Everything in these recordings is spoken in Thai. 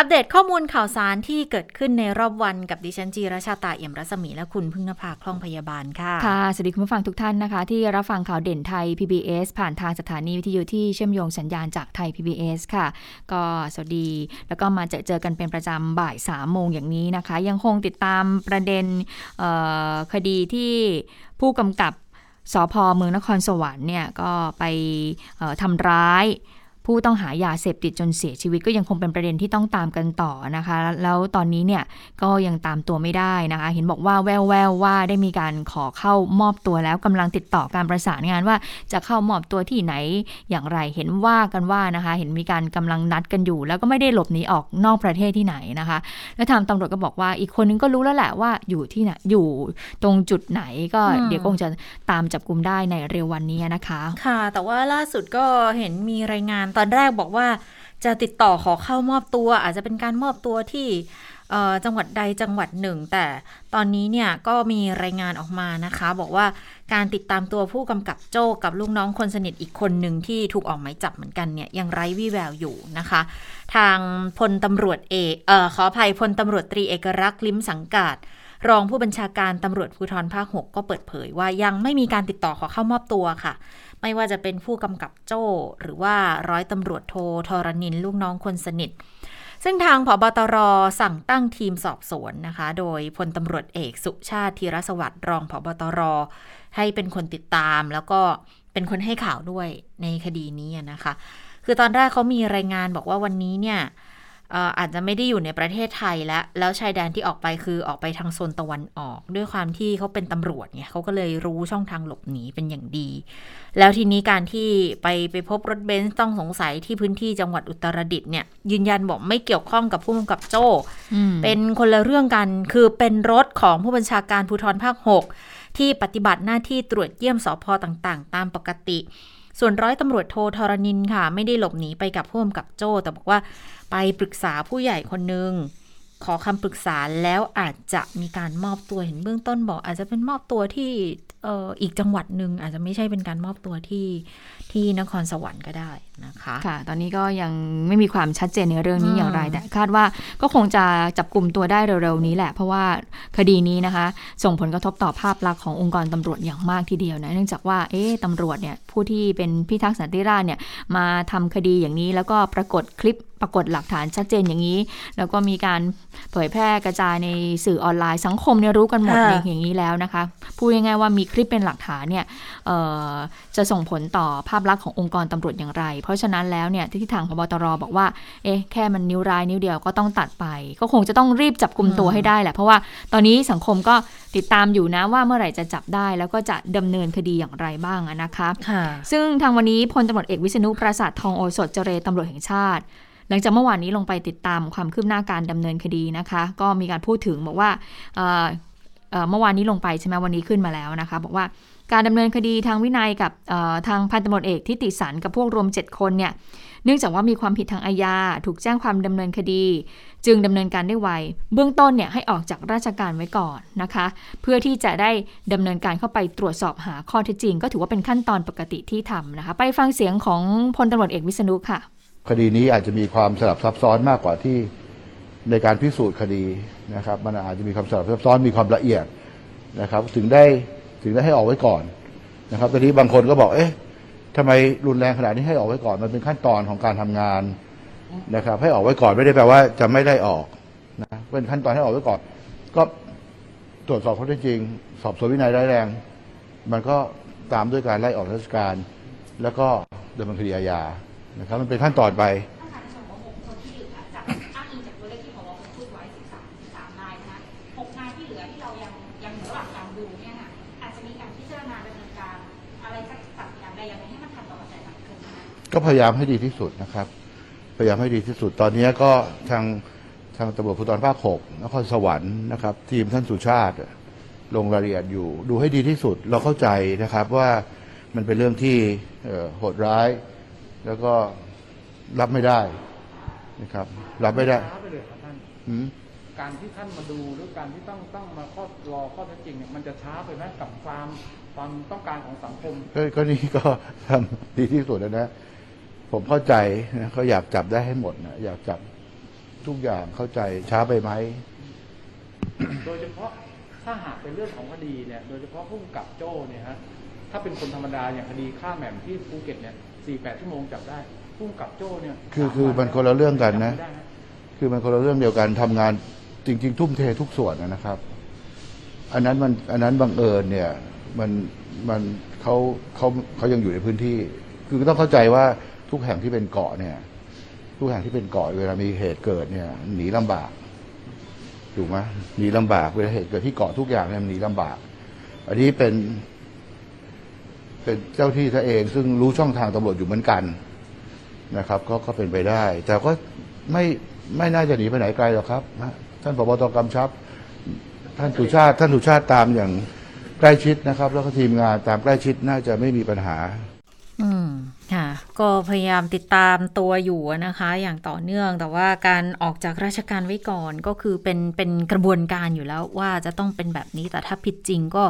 อัปเดตข้อมูลข่าวสารที่เกิดขึ้นในรอบวันกับดิฉันจีราชาตาเอี่ยมรัศมีและคุณพึ่งนภาคล่องพยาบาลค่ะ ค่ะ สวัสดีคุณผู้ฟังทุกท่านนะคะ ที่รับฟังข่าวเด่นไทย PBS ผ่านทางสถานีวิทยุที่เชื่อมโยงสัญญาณจากไทย PBS ค่ะ ก็สวัสดี แล้วก็มาเจอเจอกันเป็นประจำบ่าย3ามโมงอย่างนี้นะคะ ยังคงติดตามประเด็นคดีที่ผู้กำกับสพเมืองนครสวรรค์เนี่ยก็ไปทำร้าย ผู้ต้องหายาเสพติดจนเสียชีวิตก็ยังคงเป็นประเด็นที่ต้องตามกันต่อนะคะ แล้วตอนนี้เนี่ยก็ยังตามตัวไม่ได้นะคะ เห็นบอกว่าแววแววๆว่าได้มีการขอเข้ามอบตัวแล้วกำลังติดต่อการประสานงานว่าจะเข้ามอบตัวที่ไหนอย่างไรเห็นว่ากันว่านะคะ เห็นมีการกำลังนัดกันอยู่ แล้วก็ไม่ได้หลบหนีออกนอกประเทศที่ไหนนะคะ แล้วทางตำรวจก็บอกว่าอีกคนนึงก็รู้แล้วแหละว่าอยู่ที่ไหนอยู่ตรงจุดไหนก็อืมเดี๋ยวคงจะตามจับกลุ่มได้ในเร็ววันนี้นะคะ ค่ะ แต่ว่าล่าสุดก็เห็นมีรายงานตอนแรกบอกว่าจะติดต่อขอเข้ามอบตัว อาจจะเป็นการมอบตัวที่จังหวัดใดจังหวัดหนึ่ง แต่ตอนนี้เนี่ยก็มีรายงานออกมานะคะ บอกว่าการติดตามตัวผู้กำกับโจ้กับลูกน้องคนสนิทอีกคนหนึ่งที่ถูกออกหมายจับเหมือนกันเนี่ยยังไร้วี่แววอยู่นะคะ ทางพลตำรวจเอกเออขออภัยพลตำรวจตรีเอกรักษ์ลิ้มสังกาดรองผู้บัญชาการตำรวจภูธรภาค 6 ก็เปิดเผยว่ายังไม่มีการติดต่อขอเข้ามอบตัวค่ะ ไม่ว่าจะเป็นผู้กำกับโจ้ หรือว่าร้อยตำรวจโททรนินลูกน้องคนสนิท ซึ่งทางผบตรสั่งตั้งทีมสอบสวนนะคะ โดยพลตำรวจเอกสุชาติธีรสวัสดิ์รองผบตร ให้เป็นคนติดตามแล้วก็เป็นคนให้ข่าวด้วยในคดีนี้นะคะ คือตอนแรกเขามีรายงานบอกว่าวันนี้เนี่ย อ่ออาจจะไม่ได้อยู่ในประเทศไทยแล้ว แล้วชายแดนที่ออกไปคือออกไปทางโซนตะวันออก ด้วยความที่เขาเป็นตำรวจเนี่ยเขาก็เลยรู้ช่องทางหลบหนีเป็นอย่างดี แล้วทีนี้การที่ไปไปพบรถเบนซ์ต้องสงสัยที่พื้นที่จังหวัดอุตรดิตถ์เนี่ย ยืนยันบอกไม่เกี่ยวข้องกับผู้กำกับโจ้อืมเป็นคนละเรื่องกันคือเป็นรถของผู้บัญชาการภูธรภาค 6 ที่ปฏิบัติหน้าที่ตรวจเยี่ยมสพต่างๆ ตามปกติ ส่วนร้อยตำรวจโททรนินค่ะ ไม่ได้หลบหนีไปกับผู้กำกับโจ้แต่บอกว่า ไปปรึกษาผู้ใหญ่คนหนึ่งขอคำปรึกษาแล้วอาจจะมีการมอบตัวเห็นเบื้องต้นบอก อาจจะเป็นมอบตัวที่ออีกจังหวัดหนึ่งอาจจะไม่ใช่เป็นการมอบตัวที่ที่นครสวรรค์ก็ได้ นะคะค่ะ ตอนนี้ก็ยังไม่มีความชัดเจนในเรื่องนี้อืมอย่างไร แต่คาดว่าก็คงจะจับกลุ่มตัวได้เร็วๆนี้แหละ เพราะว่าคดีนี้นะคะ ส่งผลกระทบต่อภาพลักษณ์ขององค์กรตำรวจอย่างมากทีเดียวนะ เนื่องจากว่าเอ๊ะตำรวจเนี่ยผู้ที่เป็นพิทักษ์สันติราษฎร์เนี่ยมาทำคดีอย่างนี้แล้วก็ปรากฏคลิปปรากฏหลักฐานชัดเจนอย่างนี้ แล้วก็มีการเผยแพร่กระจายในสื่อออนไลน์สังคมเนี่ยรู้กันหมดค่ะในอย่างนี้แล้วนะคะพูดง่ายๆว่ามีคลิปเป็นหลักฐานเนี่ยเอ่อจะส่งผลต่อภาพลักษณ์ขององค์กรตำรวจอย่างไรเพราะฉะนั้นแล้วเนี่ยที่ทางพบตรบอกว่า เอ๊ะแค่มันนิ้วร้ายนิ้วเดียวก็ต้องตัดไป ก็คงจะต้องรีบจับกลุ่มตัวอืมให้ได้แหละ เพราะว่าตอนนี้สังคมก็ติดตามอยู่นะว่าเมื่อไหร่จะจับได้ แล้วก็จะดำเนินคดีอย่างไรบ้างอะนะคะค่ะซึ่งทางวันนี้พลตำรวจเอกวิษณุปราสาททองโอสถเจรตำรวจแห่งชาติหลังจากเมื่อวานนี้ลงไปติดตามความคืบหน้าการดำเนินคดีนะคะ ก็มีการพูดถึงบอกว่าเอ่อเอ่อเมื่อวานนี้ลงไปใช่ไหมวันนี้ขึ้นมาแล้วนะคะ บอกว่า การดำเนินคดีทางวินัยกับทางพันตำรวจเอกทิติสันกับพวกรวม 7 คนเนี่ยเนื่องจากว่ามีความผิดทางอาญาถูกแจ้งความดำเนินคดี จึงดำเนินการได้ไวเบื้องต้นเนี่ยให้ออกจากราชการไว้ก่อนนะคะ เพื่อที่จะได้ดำเนินการเข้าไปตรวจสอบหาข้อเท็จจริง ก็ถือว่าเป็นขั้นตอนปกติที่ทำนะคะ ไปฟังเสียงของพลตำรวจเอกวิษณุค่ะ คดีนี้อาจจะมีความสลับซับซ้อนมากกว่าที่ในการพิสูจน์คดีนะครับ มันอาจจะมีความสลับซับซ้อนมีความละเอียดนะครับ ถึงได้ ถึงได้ให้ออกไว้ก่อนนะครับตอนนี้บางคนก็บอก เอ๊ะทำไมรุนแรงขนาดนี้ให้ออกไว้ก่อน มันเป็นขั้นตอนของการทำงานนะครับ ให้ออกไว้ก่อนไม่ได้แปลว่าจะไม่ได้ออกนะเป็นขั้นตอนให้ออกไว้ก่อน ก็ตรวจสอบข้อเท็จจริง สอบสวนวินัยร้ายแรง มันก็ตามด้วยการไล่ออกราชการ แล้วก็ดำเนินคดีอาญานะครับ มันเป็นขั้นตอนไป ก็พยายามให้ดีที่สุดนะครับ พยายามให้ดีที่สุดตอนนี้ก็ทางทางตำรวจภูธรภาคหกนครสวรรค์นะครับ ทีมท่านสุชาติลงรายละเอียดอยู่ ดูให้ดีที่สุดเราเข้าใจนะครับว่ามันเป็นเรื่องที่เอ่อโหดร้าย แล้วก็รับไม่ได้นะครับ รับไม่ได้ช้าไปเลยครับท่านหืมการที่ท่านมาดูหรือการที่ต้องต้องมาข้อรอข้อเท็จจริงเนี่ยมันจะช้าไปไหมกับความความต้องการของสังคมก็ก็นี่ก็ทำดีที่สุดแล้วนะ ผมเข้าใจนะเขาอยากจับได้ให้หมดนะอยากจับทุกอย่างเข้าใจช้าไปไหม โดยเฉพาะถ้าหากเป็นเรื่องของคดีเนี่ย โดยเฉพาะผู้กำกับโจ้เนี่ยฮะถ้าเป็นคนธรรมดาอย่างคดีฆ่าแหม่มที่ภูเก็ตเนี่ยสี่แปดชั่วโมงจับได้ผู้กำกับโจ้เนี่ยคือสาคือวัมันคนละเรื่องกันนะ จับไม่ได้ฮคือมันคนละเรื่องเดียวกันทำงานจริง ๆ ทุ่มเททุกส่วนนะครับ อันนั้นมันอันนั้นบังเอิญเนี่ย มันมันเขาเขาเขายังอยู่ในพื้นที่ คือต้องเข้าใจว่า ทุกแห่งที่เป็นเกาะเนี่ย ทุกแห่งที่เป็นเกาะเวลามีเหตุเกิดเนี่ย หนีลำบากถูกไหมหนีลำบากเวลาเหตุเกิดที่เกาะทุกอย่างเนี่ยหนีลำบาก อันนี้เป็น เป็นเจ้าที่ซะเอง ซึ่งรู้ช่องทางตำรวจอยู่เหมือนกันนะครับ ก็ก็เป็นไปได้ แต่ก็ไม่ไม่น่าจะหนีไปไหนไกลหรอกครับนะท่านผบตกำชับ ท่านสุชาติ ท่านสุชาติตามอย่างใกล้ชิดนะครับ แล้วก็ทีมงานตามใกล้ชิดน่าจะไม่มีปัญหา อืม ก็พยายามติดตามตัวอยู่นะคะ อย่างต่อเนื่องแต่ว่าการออกจากราชการไว้ก่อนก็คือเป็นเป็นกระบวนการอยู่แล้วว่าจะต้องเป็นแบบนี้แต่ถ้าผิดจริงก็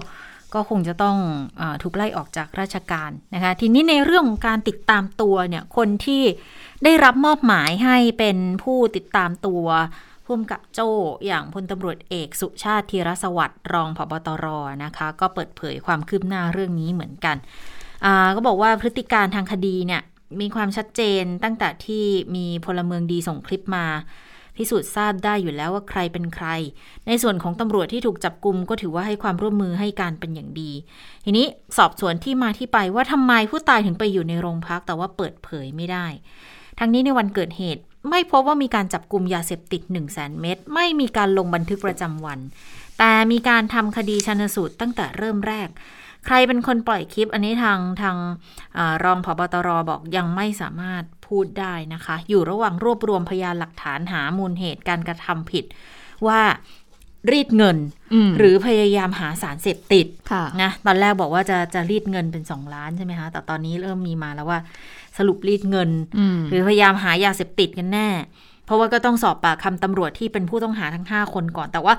ก็คงจะต้องอถูกไล่ออกจากราชการนะคะ ทีนี้ในเรื่องของการติดตามตัวเนี่ยคนที่ได้รับมอบหมายให้เป็นผู้ติดตามตัวพุ่มกับโจ้อย่างพลตำรวจเอกสุชาติธีรสวัสดิ์รองผบตรนะคะ ก็เปิดเผยความคืบหน้าเรื่องนี้เหมือนกันก็บอกว่าพฤติการทางคดีเนี่ย มีความชัดเจนตั้งแต่ที่มีพลเมืองดีส่งคลิปมา พิสูจน์ทราบได้อยู่แล้วว่าใครเป็นใคร ในส่วนของตำรวจที่ถูกจับกลุมก็ถือว่าให้ความร่วมมือให้การเป็นอย่างดี ทีนี้สอบสวนที่มาที่ไปว่าทำไมผู้ตายถึงไปอยู่ในโรงพักแต่ว่าเปิดเผยไม่ได้ ทั้งนี้ในวันเกิดเหตุไม่พบว่ามีการจับกลุมยาเสพติด 1 0 0 0 0แเม็ดไม่มีการลงบันทึกประจำวัน แต่มีการทำคดีชันสูตรตั้งแต่เริ่มแรก ใครเป็นคนปล่อยคลิป อันนี้ทางทางอารองผบตรบอกยังไม่สามารถพูดได้นะคะ อยู่ระหว่างรวบรวมพยานหลักฐานหามูลเหตุการกระทำผิดว่ารีดเงินอืมหรือพยายามหาสารเสพติดค่ะนะตอนแรกบอกว่าจะจะรีดเงินเป็น2ล้านใช่ไหมคะแต่ตอนนี้เริ่มมีมาแล้วว่าสรุปรีดเงินอืมหรือพยายามหายาเสพติดกันแน่ เพราะว่าก็ต้องสอบปากคำตำรวจที่เป็นผู้ต้องหาทั้ง 5 คนก่อน แต่ว่า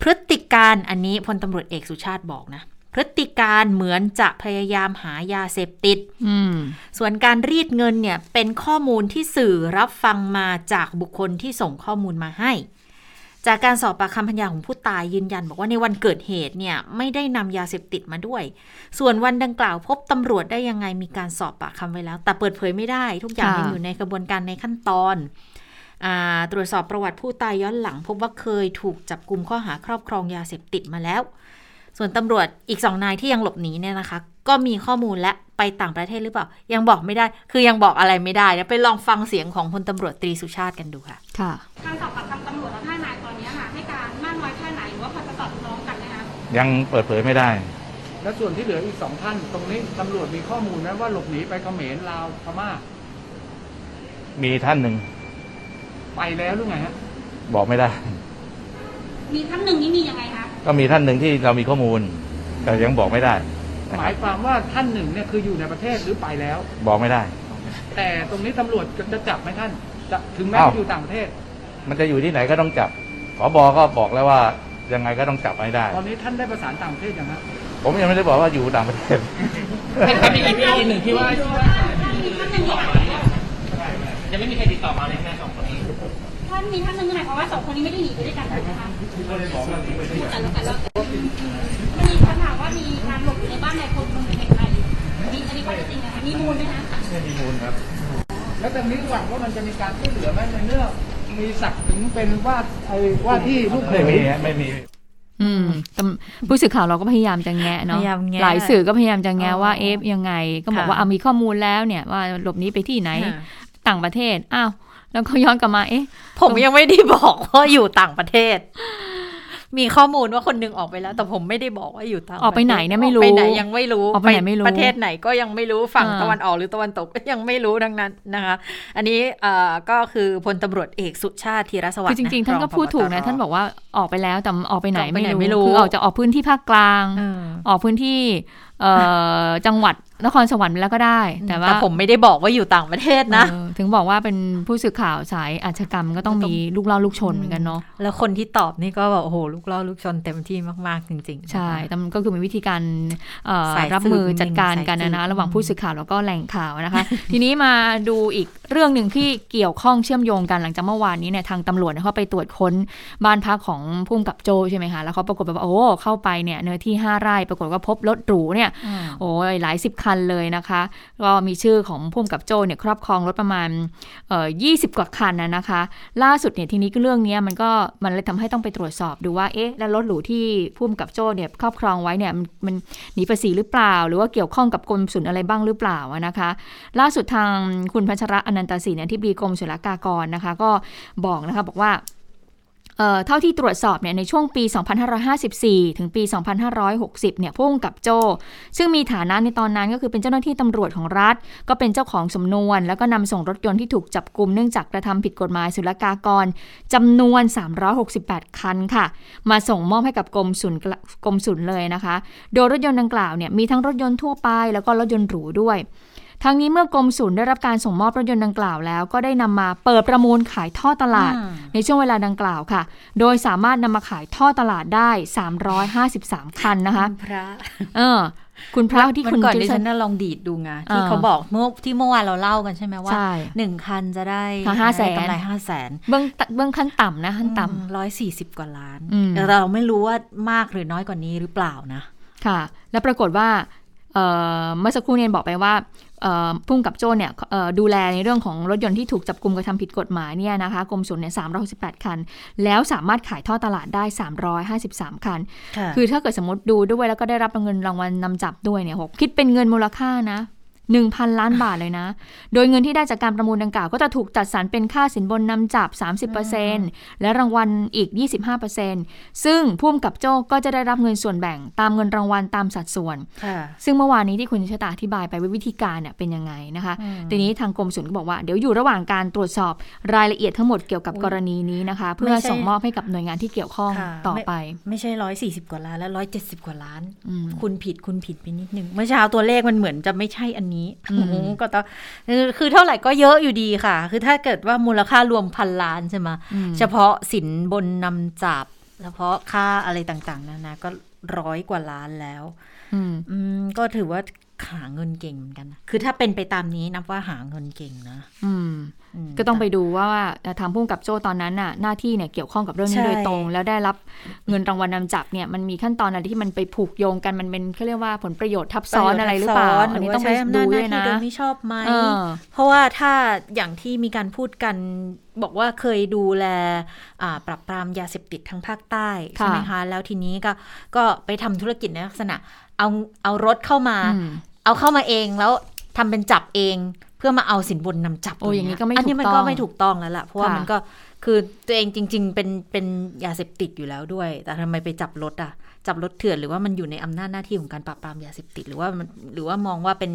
พฤติการอันนี้พลตำรวจเอกสุชาติบอกนะ พฤติการเหมือนจะพยายามหายาเสพติดอืมส่วนการรีดเงินเนี่ยเป็นข้อมูลที่สื่อรับฟังมาจากบุคคลที่ส่งข้อมูลมาให้ จากการสอบปากคำพยานของผู้ตายยืนยัน บอกว่าในวันเกิดเหตุเนี่ยไม่ได้นำยาเสพติดมาด้วย ส่วนวันดังกล่าวพบตำรวจได้ยังไงมีการสอบปากคำไว้แล้ว แต่เปิดเผยไม่ได้ ทุกอย่างค่ะยังอยู่ในกระบวนการในขั้นตอนอาตรวจสอบประวัติผู้ตายย้อนหลัง พบว่าเคยถูกจับกลุ่มข้อหาครอบครองยาเสพติดมาแล้ว ส่วนตำรวจอีกสองนายที่ยังหลบหนีเนี่ยนะคะ ก็มีข้อมูลและไปต่างประเทศหรือเปล่า ยังบอกไม่ได้ คือยังบอกอะไรไม่ได้นะไปลองฟังเสียงของพลตำรวจตรีสุชาติกันดูค่ะ ค่ะ การสอบปากคำตำรวจและท่านายตอนนี้ค่ะให้การมากน้อยแค่ไหนหรือว่าพอจะสอดคล้องกันไหมคะยังเปิดเผยไม่ได้ และส่วนที่เหลืออีกสองท่าน ตรงนี้ตำรวจมีข้อมูลไหมว่าหลบหนีไปเขมรลาวพม่า มีท่านหนึ่ง ไปแล้วหรือไงฮะ บอกไม่ได้ มีท่านหนึ่งนี่มียังไงคะ ก็มีท่านหนึ่งที่เรามีข้อมูล แต่ยังบอกไม่ได้นะหคมารับยความว่าท่านหนึ่งเนี่ยคืออยู่ในประเทศหรือไปแล้ว บอกไม่ได้ แต่ตรงนี้ตำรวจจะจับไหมท่านจะถึงแม้อ้าวจะอยู่ต่างประเทศ มันจะอยู่ที่ไหนก็ต้องจับขอบอก็บอกแล้วว่ายังไงก็ต้องจับให้ได้ ตอนนี้ท่านได้ประสานต่างประเทศยังฮะผมยังไม่ได้บอกว่าอยู่ต่างประเทศท่านมีอีกทีหนึ่งที่ว่ายังไม่มีใครติดต่อมาเลยแค่สองคนนี้ ท่านมีท่านหนึ่งหมายความว่าสองคนนี้ไม่ได้หนีไปด้วยกันถูกไหมคะ มีคำถามว่ามีการหลบอยู่ในบ้านในคนคนหนึ่งในไทยมีอันนี้ข้อเท็จจริงนะคะมีมูลไหมคะแล้วตอนนี้หวังว่ามันจะมีการช่วยเหลือไหมในเมื่อมีศักดิ์ถึงเป็นว่าไอ้ว่าที่ลูกเขไม่มีฮะไม่มี อืมตำผู้สื่อข่าวเราก็พยายามจะแงะเนาะพยายามแงะหลายสื่อก็พยายามจะแงะว่าเอฟยังไง ก็บอกค่ะ ว่าเอามีข้อมูลแล้วเนี่ยว่าหลบหนี้ไปที่ไหน ค่ะ ต่างประเทศ อ้าว แล้วก็ย้อนกลับมาเอ๊ะ ผมยังไม่ได้บอกว่าอยู่ต่างประเทศ มีข้อมูลว่าคนหนึงออกไปแล้ว แต่ผมไม่ได้บอกว่าอยู่ต่างออกไปไหนเนี่ยไม่รู้ออกไปไหนยังไม่รู้ออกไปไหนไม่รู้ประเทศไหนก็ยังไม่รู้ฝั่งอ่าตะวันออกหรือตะวันตกก็ยังไม่รู้ดังนั้นนะคะ อันนี้เอ่อก็คือพลตำรวจเอกสุชาติธีรสวัสคือดิ์จริงๆท่านก็องพูดถูกนะผบตรท่านบอกว่าออกไปแล้วแต่ออกไปไหนออกไปไม่ไหนรู้ไม่รู้คือออกจะออกพื้นที่ภาคกลางเออออกพื้นที่เอ่อจังหวัด นครสวรรค์แล้วก็ได้ แต่ว่าแต่ผมไม่ได้บอกว่าอยู่ต่างประเทศนะเออถึงบอกว่าเป็นผู้สื่อข่าวสายอาชญากรรมก็ต้องมีลูกเล่าลูกชนเหมือนกันเนาะแล้วคนที่ตอบนี่ก็แบบโอ้โหลูกเล่าลูกชนเต็มที่มากๆจริง ๆ ใช่แต่มันก็คือมีวิธีการเอ่อสายสืบรับมือจัดการกันนะสายสืนะบระหว่างผู้สื่อข่าวแล้วก็แหล่งข่าวนะคะ ทีนี้มาดูอีกเรื่องหนึ่งที่เกี่ยวข้องเชื่อมโยงกันหลังจากเมื่อวานนี้เนี่ยทางตำรวจเนี่ยเขาไปตรวจค้นบ้านพักของผู้กำกับโจใช่ไหมคะแล้วเขาปรากฏว่าโอ้เข้าไปเนี่ยเนื้อที่5ไร่ปรากฏว่าพบรถหรูเนี่ยอืมโอ้ยหลายสิบคันเลยนะคะ ก็มีชื่อของพุ่มกับโจเนี่ยครอบครองรถประมาณเอ่อยีกว่าคันนะนะคะ ล่าสุดเนี่ยทีนี้ก็เรื่องเนี้ยมันก็มันเลยทำให้ต้องไปตรวจสอบดูว่าเอ๊ะแล้วรถหรูที่พุ่มกับโจเนี่ยครอบครองไว้เนี่ยมันมันหนีภาษีหรือเปล่า หรือว่าเกี่ยวข้องกับกรมศุลอะไรบ้างหรือเปล่านะคะ ล่าสุดทางคุณพัชระอนันตศรีเนี่ยที่บีกรมศุลกากรนะคะ ก็บอกนะคะบอกว่า เท่าที่ตรวจสอบเนี่ยในช่วงปี 2554 ถึงปี 2560 เนี่ยพุ่งกับโจ ซึ่งมีฐานะในตอนนั้นก็คือเป็นเจ้าหน้าที่ตำรวจของรัฐ ก็เป็นเจ้าของสำนวน แล้วก็นำส่งรถยนต์ที่ถูกจับกลุ่มเนื่องจากกระทำผิดกฎหมายศุลกากรจำนวน 368 คันค่ะ มาส่งมอบให้กับกรมศุลกรมศุลเลยนะคะ โดยรถยนต์ดังกล่าวเนี่ยมีทั้งรถยนต์ทั่วไปแล้วก็รถยนต์หรูด้วย ทั้งนี้เมื่อกรมศุลได้รับการส่งมอบรถยนต์ดังกล่าวแล้ว ก็ได้นำมาเปิดประมูลขายท่อตลาดอืมในช่วงเวลาดังกล่าวค่ะ โดยสามารถนำมาขายท่อตลาดได้ 353 คันนะคะพระเออคุณพระที่วัคุณนก่อนจิดิรฉัชันนน่ะลองดีดดูไงที่อ่าเขาบอกเมื่อที่เมื่อวานเราเล่ากันใช่ไหมว่าใช่หนึ่งคันจะได้ค่ะ500,000กำไรห้าแสนเบื้องตเบื้องขั้นต่ำนะขั้นต่ำร้อยสี่สิบกว่าล้านอืมแต่เราไม่รู้ว่ามากหรือน้อยกว่านี้หรือเปล่านะ ค่ะ แล้วปรากฏว่าเอ่อเมื่อสักครู่เนี่ยบอกไปว่าเอ่อ พุ่งกับโจ้เนี่ยเอ่อดูแลในเรื่องของรถยนต์ที่ถูกจับกลุ่มกระทำผิดกฎหมายเนี่ยนะคะกรมศุลเนี่ย368คัน แล้วสามารถขายท่อตลาดได้353คัน คือถ้าเกิดสมมติดูด้วยแล้วก็ได้รับเงินรางวัลนำจับด้วยเนี่ยคิดเป็นเงินมูลค่านะ 1,000 ล้านบาทเลยนะ โดยเงินที่ได้จากการประมูลดังกล่าว ก็จะถูกจัดสรรเป็นค่าสินบนนำจับ 30%และรางวัลอีก 25%ซึ่งพุ่มกับโจ้ก็จะได้รับเงินส่วนแบ่งตามเงินรางวัลตามสัดส่วนค่ะซึ่งเมื่อวานนี้ที่คุณชะตาอธิบายไปว่าวิธีการเนี่ยเป็นยังไงนะคะอืมทีนี้ทางกรมศุลก็บอกว่าเดี๋ยวอยู่ระหว่างการตรวจสอบรายละเอียดทั้งหมดเกี่ยวกับอุ๊ยกรณีนี้นะคะ เพื่อไม่ใช่ส่งมอบให้กับหน่วยงานที่เกี่ยวข้องค่ะต่อไป ไม่ใช่ร้อยสี่สิบกว่าล้านแล้วร้อยเจ็ดสิบกว่าล้านอืมคุณผิดคุณผิดไปนิดนึงเมื่อเช้าตัวเลขมันเหมือนจะไม่ใช่อันนี้อืมโอ้โหก็ต้องคือคือเท่าไหร่ก็เยอะอยู่ดีค่ะ คือถ้าเกิดว่ามูลค่ารวมพันล้านใช่ไหมอืมเฉพาะสินบนนำจับเฉพาะค่าอะไรต่างๆนานาก็ร้อยกว่าล้านแล้วอืมอืมก็ถือว่าหาเงินเก่งเหมือนกันนะคือถ้าเป็นไปตามนี้นับว่าหาเงินเก่งนะ อืมม ก็ต้องไปดูว่าทางผู้กำกับโจ้ตอนนั้นน่ะหน้าที่เนี่ยเกี่ยวข้องกับเรื่องนี้ใช่โดยตรง แล้วได้รับเงินรางวัลนำจับเนี่ยมันมีขั้นตอนอะไรที่มันไปผูกโยงกันมันเป็นเขาเรียกว่าผลประโยชน์ทับซ้อนอะไรหรือเปล่าซ้อันนี้หรืต้องไปใช้อำดูนาจหด้วยน้านะที่โดยไม่ชอบไหมเออเพราะว่าถ้าอย่างที่มีการพูดกันบอกว่าเคยดูแลอ่าปรับปรามยาเสพติดทางภาคใต้ใช่ไหมคะแล้วทีนี้ก็ก็ไปทำธุรกิจในลักษณะเอาเอารถเข้ามาอืมเอาเข้ามาเองแล้วทำเป็นจับเอง เพื่อมาเอาสินบนนำจับโอ้อย่างนี้ก็ไม่อันนี้ถูกมันต้ก็องไม่ถูกต้องแล้วล่ะเพราะว่าค่ะมันก็คือตัวเองจริง ๆ เป็นเป็นยาเสพติดอยู่แล้วด้วย แต่ทำไมไปจับรถอะ จับรถเถื่อนหรือว่ามันอยู่ในอำนาจหน้าที่ของการปราบปรามยาเสพติดหรือว่ามันหรือว่ามองว่าเป็น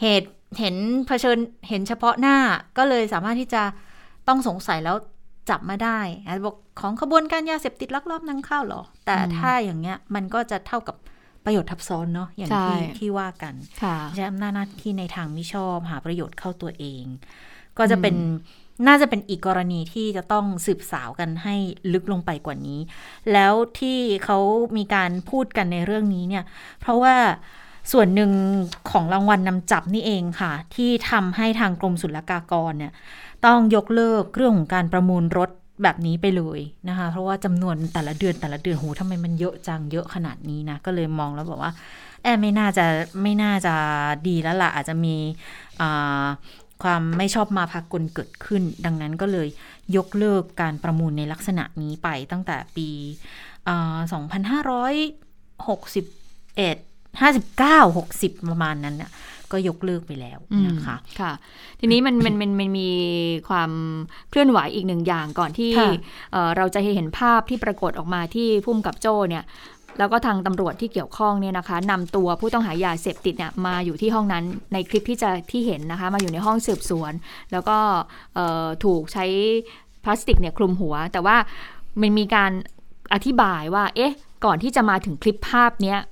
เหตุเห็นเผชิญเห็นเฉพาะหน้าก็เลยสามารถที่จะต้องสงสัยแล้วจับมาได้อาจจะบอกของขบวนการยาเสพติดลักลอบนำเข้าเหรอ แต่อืมถ้าอย่างเงี้ยมันก็จะเท่ากับ ประโยชน์ทับซ้อนเนาะอย่างที่ใช่ที่ว่ากันค่ะใช้อำนาจหน้าที่ในทางมิชอบ หาประโยชน์เข้าตัวเอง ก็จะเป็นน่าจะเป็นอีกกรณีที่จะต้องสืบสาวกันให้ลึกลงไปกว่านี้ แล้วที่เขามีการพูดกันในเรื่องนี้เนี่ย เพราะว่าส่วนหนึ่งของรางวัลนนำจับนี่เองค่ะ ที่ทำให้ทางกรมศุลกากรเนี่ย ต้องยกเลิกเรื่องของการประมูลรถ แบบนี้ไปเลยนะคะ เพราะว่าจำนวนแต่ละเดือนแต่ละเดือนโหทำไมมันเยอะจังเยอะขนาดนี้นะ ก็เลยมองแล้วบอกว่าแอบไม่น่าจะไม่น่าจะดีแล้วล่ะ อาจจะมีความไม่ชอบมาพากลเกิดขึ้น ดังนั้นก็เลยยกเลิกการประมูลในลักษณะนี้ไปตั้งแต่ปีอ่า2561 59 60 ประมาณนั้นน่ะ ก็ยกเลิกไปแล้วนะคะค่ะ ทีนี้มันมันมันมันมีความเคลื่อนไหวอีกหนึ่งอย่างก่อนที่ค่ะเอ่อเราจะเห็นภาพที่ปรากฏออกมาที่พุ่มกับโจ้เนี่ยแล้วก็ทางตำรวจที่เกี่ยวข้องเนี่ยนะคะนำตัวผู้ต้องหายาเสพติดเนี่ยมาอยู่ที่ห้องนั้นในคลิปที่จะที่เห็นนะคะ มาอยู่ในห้องสืบสวน แล้วก็เอ่อถูกใช้พลาสติกเนี่ยคลุมหัว แต่ว่ามันมีการอธิบายว่า เอ๊ะ ก่อนที่จะมาถึงคลิปภาพเนี้ยอืม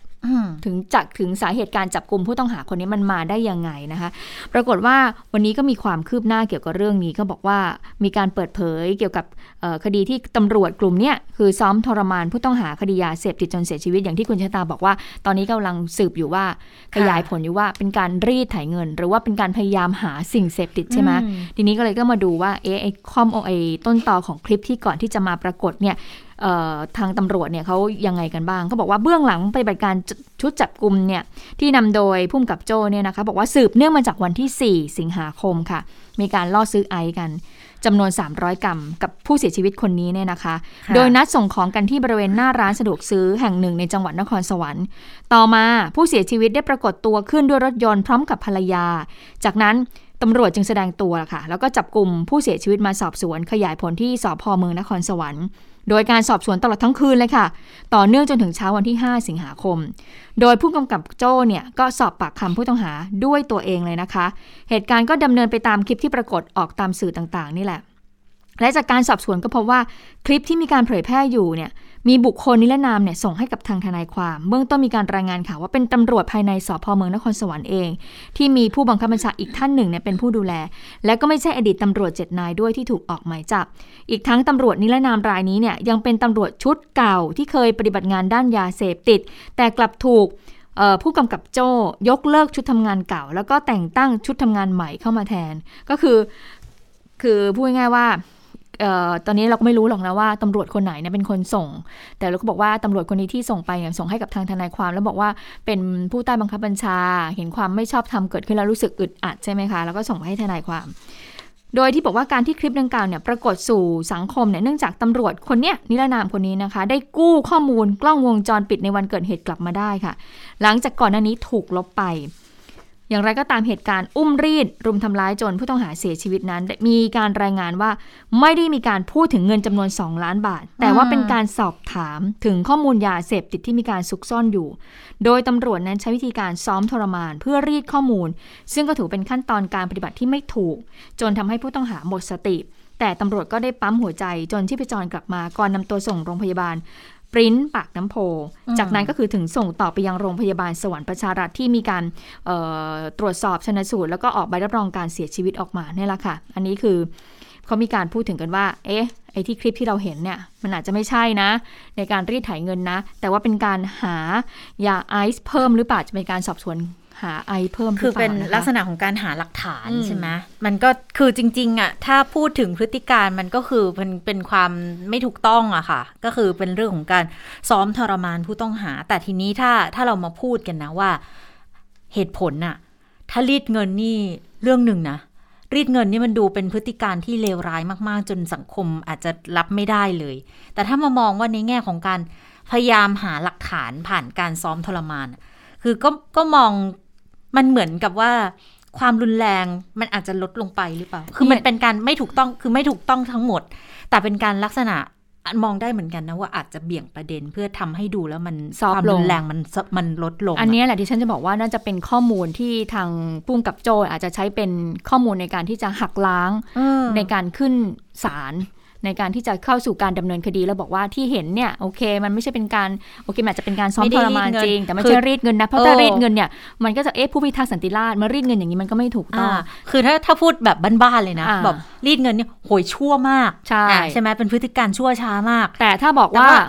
ถึงจากถึงสาเหตุการจับกลุ่มผู้ต้องหาคนนี้มันมาได้ยังไงนะคะ ปรากฏว่าวันนี้ก็มีความคืบหน้าเกี่ยวกับเรื่องนี้ก็บอกว่ามีการเปิดเผยเกี่ยวกับเอ่อคดีที่ตำรวจกลุ่มเนี้ยคือซ้อมทรมานผู้ต้องหาคดียาเสพติดจนเสียชีวิตอย่างที่คุณชะตาบอกว่า ตอนนี้กำลังสืบอยู่ว่าขยายผลอยู่ว่าเป็นการรีดไถเงิน หรือว่าเป็นการพยายามหาสิ่งเสพติดใช่ไหมอืมทีนี้ก็เลยก็มาดูว่าเอ๊ะไอ้ข้อมไอ้ต้นตอของคลิปที่ก่อนที่จะมาปรากฏเนี่ยเอ่อ ทางตำรวจเนี่ยเขายังไงกันบ้างเขาบอกว่าเบื้องหลังปฏิบัติการชุดจับกลุ่มเนี่ยที่นำโดยพุ่มกับโจ้เนี่ยนะคะบอกว่าสืบเนื่องมาจากวันที่ 4 สิงหาคมค่ะ มีการล่อซื้อไอซ์กันจำนวน 300 กรัมกับผู้เสียชีวิตคนนี้เนี่ยนะคะค่ะโดยนัดส่งของกันที่บริเวณหน้าร้านสะดวกซื้อแห่งหนึ่งในจังหวัดนครสวรรค์ ต่อมาผู้เสียชีวิตได้ปรากฏตัวขึ้นด้วยรถยนต์พร้อมกับภรรยา จากนั้นตำรวจจึงแสดงตัวค่ะ แล้วก็จับกลุ่มผู้เสียชีวิตมาสอบสวนขยายผลที่สพเมืองนครสวรรค์ โดยการสอบสวนตลอดทั้งคืนเลยค่ะ ต่อเนื่องจนถึงเช้าวันที่ 5 สิงหาคม โดยผู้กำกับโจ้เนี่ยก็สอบปากคำผู้ต้องหาด้วยตัวเองเลยนะคะ เหตุการณ์ก็ดำเนินไปตามคลิปที่ปรากฏออกตามสื่อต่างๆ นี่แหละ และจากการสอบสวนก็พบว่าคลิปที่มีการเผยแพร่อยู่เนี่ย มีบุคคลนิรนามเนี่ยส่งให้กับทางทนายความ เบื้องต้นมีการรายงานข่าวว่าเป็นตำรวจภายในสพเมืองนครสวรรค์เอง ที่มีผู้บังคับบัญชาอีกท่านหนึ่งเนี่ยเป็นผู้ดูแล และก็ไม่ใช่อดีตตำรวจเจ็ดนายด้วยที่ถูกออกหมายจับ อีกทั้งตำรวจนิรนามรายนี้เนี่ยยังเป็นตำรวจชุดเก่าที่เคยปฏิบัติงานด้านยาเสพติด แต่กลับถูกผู้กำกับโจ้ยกเลิกชุดทำงานเก่า แล้วก็แต่งตั้งชุดทำงานใหม่เข้ามาแทน ก็คือ คือพูดง่ายว่า ตอนนี้เราก็ไม่รู้หรอกนะว่าตำรวจคนไหนเนี่ยเป็นคนส่ง แต่เราก็บอกว่าตำรวจคนนี้ที่ส่งไปเนี่ยส่งให้กับทางทนายความแล้วบอกว่าเป็นผู้ใต้บังคับบัญชา เห็นความไม่ชอบธรรมเกิดขึ้นแล้วรู้สึกอึดอัดใช่ไหมคะแล้วก็ส่งไปให้ทนายความ โดยที่บอกว่าการที่คลิปดังกล่าวเนี่ยปรากฏสู่สังคมเนี่ยเนื่องจากตำรวจคนเนี้ยนิรนามคนนี้นะคะ ได้กู้ข้อมูลกล้องวงจรปิดในวันเกิดเหตุกลับมาได้ค่ะ หลังจากก่อนหน้านี้ถูกลบไป อย่างไรก็ตามเหตุการณ์อุ้มรีด รุมทำร้ายจนผู้ต้องหาเสียชีวิตนั้น มีการรายงานว่าไม่ได้มีการพูดถึงเงินจำนวน 2 ล้านบาท แต่ว่าเป็นการสอบถามถึงข้อมูลยาเสพติดที่มีการซุกซ่อนอยู่ โดยตำรวจนั้นใช้วิธีการซ้อมทรมานเพื่อรีดข้อมูล ซึ่งก็ถือเป็นขั้นตอนการปฏิบัติที่ไม่ถูก จนทำให้ผู้ต้องหาหมดสติ แต่ตำรวจก็ได้ปั๊มหัวใจจนที่ไปจรกลับมาก่อนนำตัวส่งโรงพยาบาล ปริ้นปากน้ำโพ จากนั้นก็คือถึงส่งต่อไปยังโรงพยาบาลสวรรค์ประชารัฐที่มีการเอ่อตรวจสอบชนสูตร แล้วก็ออกใบรับรองการเสียชีวิตออกมาเนี่ยแหละค่ะ อันนี้คือเขามีการพูดถึงกันว่า เอ๊ะ ไอ้ที่คลิปที่เราเห็นเนี่ย มันอาจจะไม่ใช่นะ ในการรีดไถเงินนะ แต่ว่าเป็นการหายาไอซ์เพิ่มหรือเปล่า จะเป็นการสอบสวน หาไอซ์เพิ่มหรืคือเปล่าเป็นนะคะลักษณะของการหาหลักฐานอืมใช่ไหมมันก็คือจริง ๆอะถ้าพูดถึงพฤติการมันก็คือเป็นเป็นความไม่ถูกต้องอะค่ะ ก็คือเป็นเรื่องของการซ้อมทรมานผู้ต้องหา แต่ทีนี้ถ้าถ้าเรามาพูดกันนะว่า เหตุผลน่ะ ถ้ารีดเงินนี่เรื่องหนึ่งนะรีดเงินนี่มันดูเป็นพฤติการที่เลวร้ายมากๆ จนสังคมอาจจะรับไม่ได้เลย แต่ถ้ามามองว่าในแง่ของการพยายามหาหลักฐานผ่านการซ้อมทรมาน คือก็ก็มอง มันเหมือนกับว่าความรุนแรงมันอาจจะลดลงไปหรือเปล่า คือมันเป็นการไม่ถูกต้องคือไม่ถูกต้องทั้งหมด แต่เป็นการลักษณะมองได้เหมือนกันนะว่าอาจจะเบี่ยงประเด็นเพื่อทำให้ดูแล้วมันซอฟต์ความลงรุนแรงมันมันลดลง อันเนี้ยแหละที่ฉันจะบอกว่าน่าจะเป็นข้อมูลที่ทางพุ่มกับโจอาจจะใช้เป็นข้อมูลในการที่จะหักล้างเออในการขึ้นศาล ในการที่จะเข้าสู่การดำเนินคดีแล้วบอกว่าที่เห็นเนี่ยโอเค มันไม่ใช่เป็นการโอเคมันอาจจะเป็นการซ้อมไม่ได้ทรมานรีดเงินจริง แต่ไม่คือใช่รีดเงินนะเพราะถ้าเออรีดเงินเนี่ยมันก็จะเอ๊ะผู้พิทักษ์สันติราษฎร์มารีดเงินอย่างนี้มันก็ไม่ถูกต้องอ่าคือถ้าถ้าพูดแบบบ้านๆเลยนะอ่าแบบรีดเงินเนี่ยโหยชั่วมากใช่อ่าใช่ไหมเป็นพฤติการชั่วช้ามาก แต่ถ้าบอกว่าแต่ว่า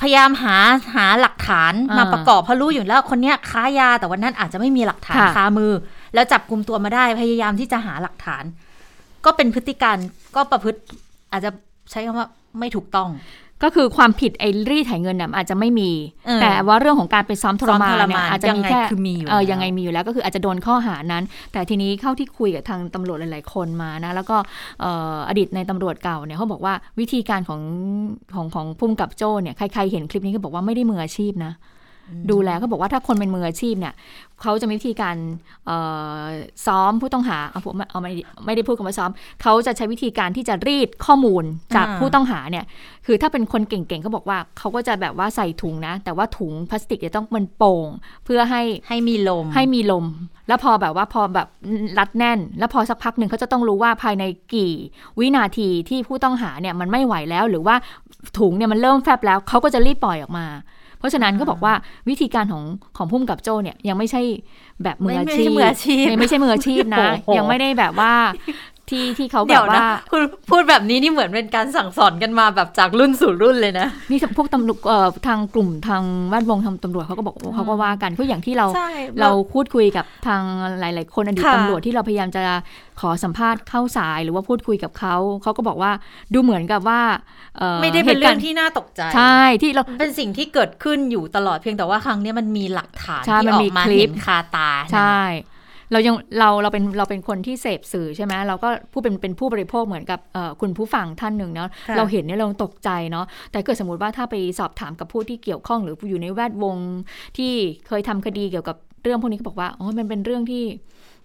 พยายามหาหาหลักฐานอ่ามมาประกอบเพราะรู้อยู่แล้วคนเนี้ยค้ายาแต่วันนั้นอาจจะไม่มีหลักฐานค่ะคามือ แล้วจับกลุ่มตัวมาได้พยายามที่จะหาหลักฐาน ก็เป็นพฤติการก็ประพฤติอาจจะ ใช้คำว่าไม่ถูกต้อง ก็คือความผิดไอ้รีดไถเงินเนี่ยอาจจะไม่มีเออแต่ว่าเรื่องของการไปซ้อมทรมาซ้อมทรนเนี่มายนอาจจะมียังไงแค่คือมีอยู่เออแล้วยังไงมีอยู่แล้วก็คืออาจจะโดนข้อหานั้น แต่ทีนี้เข้าที่คุยกับทางตำรวจหลาย ๆ คนมานะแล้วก็เอ่ออดีตในตำรวจเก่าเนี่ยเขาบอกว่าวิธีการของของของพุ่มกับโจ้เนี่ยใครๆเห็นคลิปนี้ก็บอกว่าไม่ได้มืออาชีพนะ ดูแลเขาบอกว่าถ้าคนเป็นมืออาชีพเนี่ยเขาจะมีวิธีการเอ่อซ้อมผู้ต้องหาเอาผมเอาไม่ไม่ได้พูดคำว่าซ้อมเขาจะใช้วิธีการที่จะรีดข้อมูลจากอ่าผู้ต้องหาเนี่ย คือถ้าเป็นคนเก่งๆเขาบอกว่าเขาก็จะแบบว่าใส่ถุงนะ แต่ว่าถุงพลาสติกจะต้องมันโป่ง เพื่อให้ให้มีลมให้มีลม แล้วพอแบบว่าพอแบบรัดแน่น แล้วพอสักพักหนึ่งเขาจะต้องรู้ว่าภายในกี่วินาทีที่ผู้ต้องหาเนี่ยมันไม่ไหวแล้วหรือว่าถุงเนี่ยมันเริ่มแฟบแล้วเขาก็จะรีบปล่อยออกมา เพราะฉะนั้นก็บอกว่าวิธีการของของพุ่มกับโจ้เนี่ยยังไม่ใช่แบบมืออาชีพไม่ใช่มืออาชีพไม่ใช่มืออาชีพนะโอ้โหยังไม่ได้แบบว่า ที่ที่เขาแบเดี๋ยวบนะว่าคุณพูดแบบนี้นี่เหมือนเป็นการสั่งสอนกันมาแบบจากรุ่นสู่รุ่นเลยนะนี่พวกตำรวจเอ่อทางกลุ่มทางแวดวงทางตำรวจเขาก็บอกเขาก็ว่ากันเพราะอย่างที่เราใช่เราพูดคุยกับทางหลาย ๆ คนอดีตค่ะตำรวจที่เราพยายามจะขอสัมภาษณ์เข้าสายหรือว่าพูดคุยกับเขาเขาก็บอกว่าดูเหมือนกับว่าอ่อไม่ได้เป็นหตุเรื่กาองณ์ที่น่าตกใจใช่ที่เราเป็นสิ่งที่เกิดขึ้นอยู่ตลอดเพียงแต่ว่าครั้งเนี้ยมันมีหลักฐานใช่ที่มันออมีกมาคลิปเห็นคาตาใช่ เรายังเราเราเป็นเราเป็นคนที่เสพสื่อใช่ไหมเราก็ผู้เป็นเป็นผู้บริโภคเหมือนกับเอ่อคุณผู้ฟังท่านหนึ่งเนาะค่ะเราเห็นเนี่ยเราตกใจเนาะแต่เกิดสมมติว่าถ้าไปสอบถามกับผู้ที่เกี่ยวข้อง หรืออยู่ในแวดวงที่เคยทำคดีเกี่ยวกับเรื่องพวกนี้ก็บอกว่าอ๋อมันเป็นเรื่องที่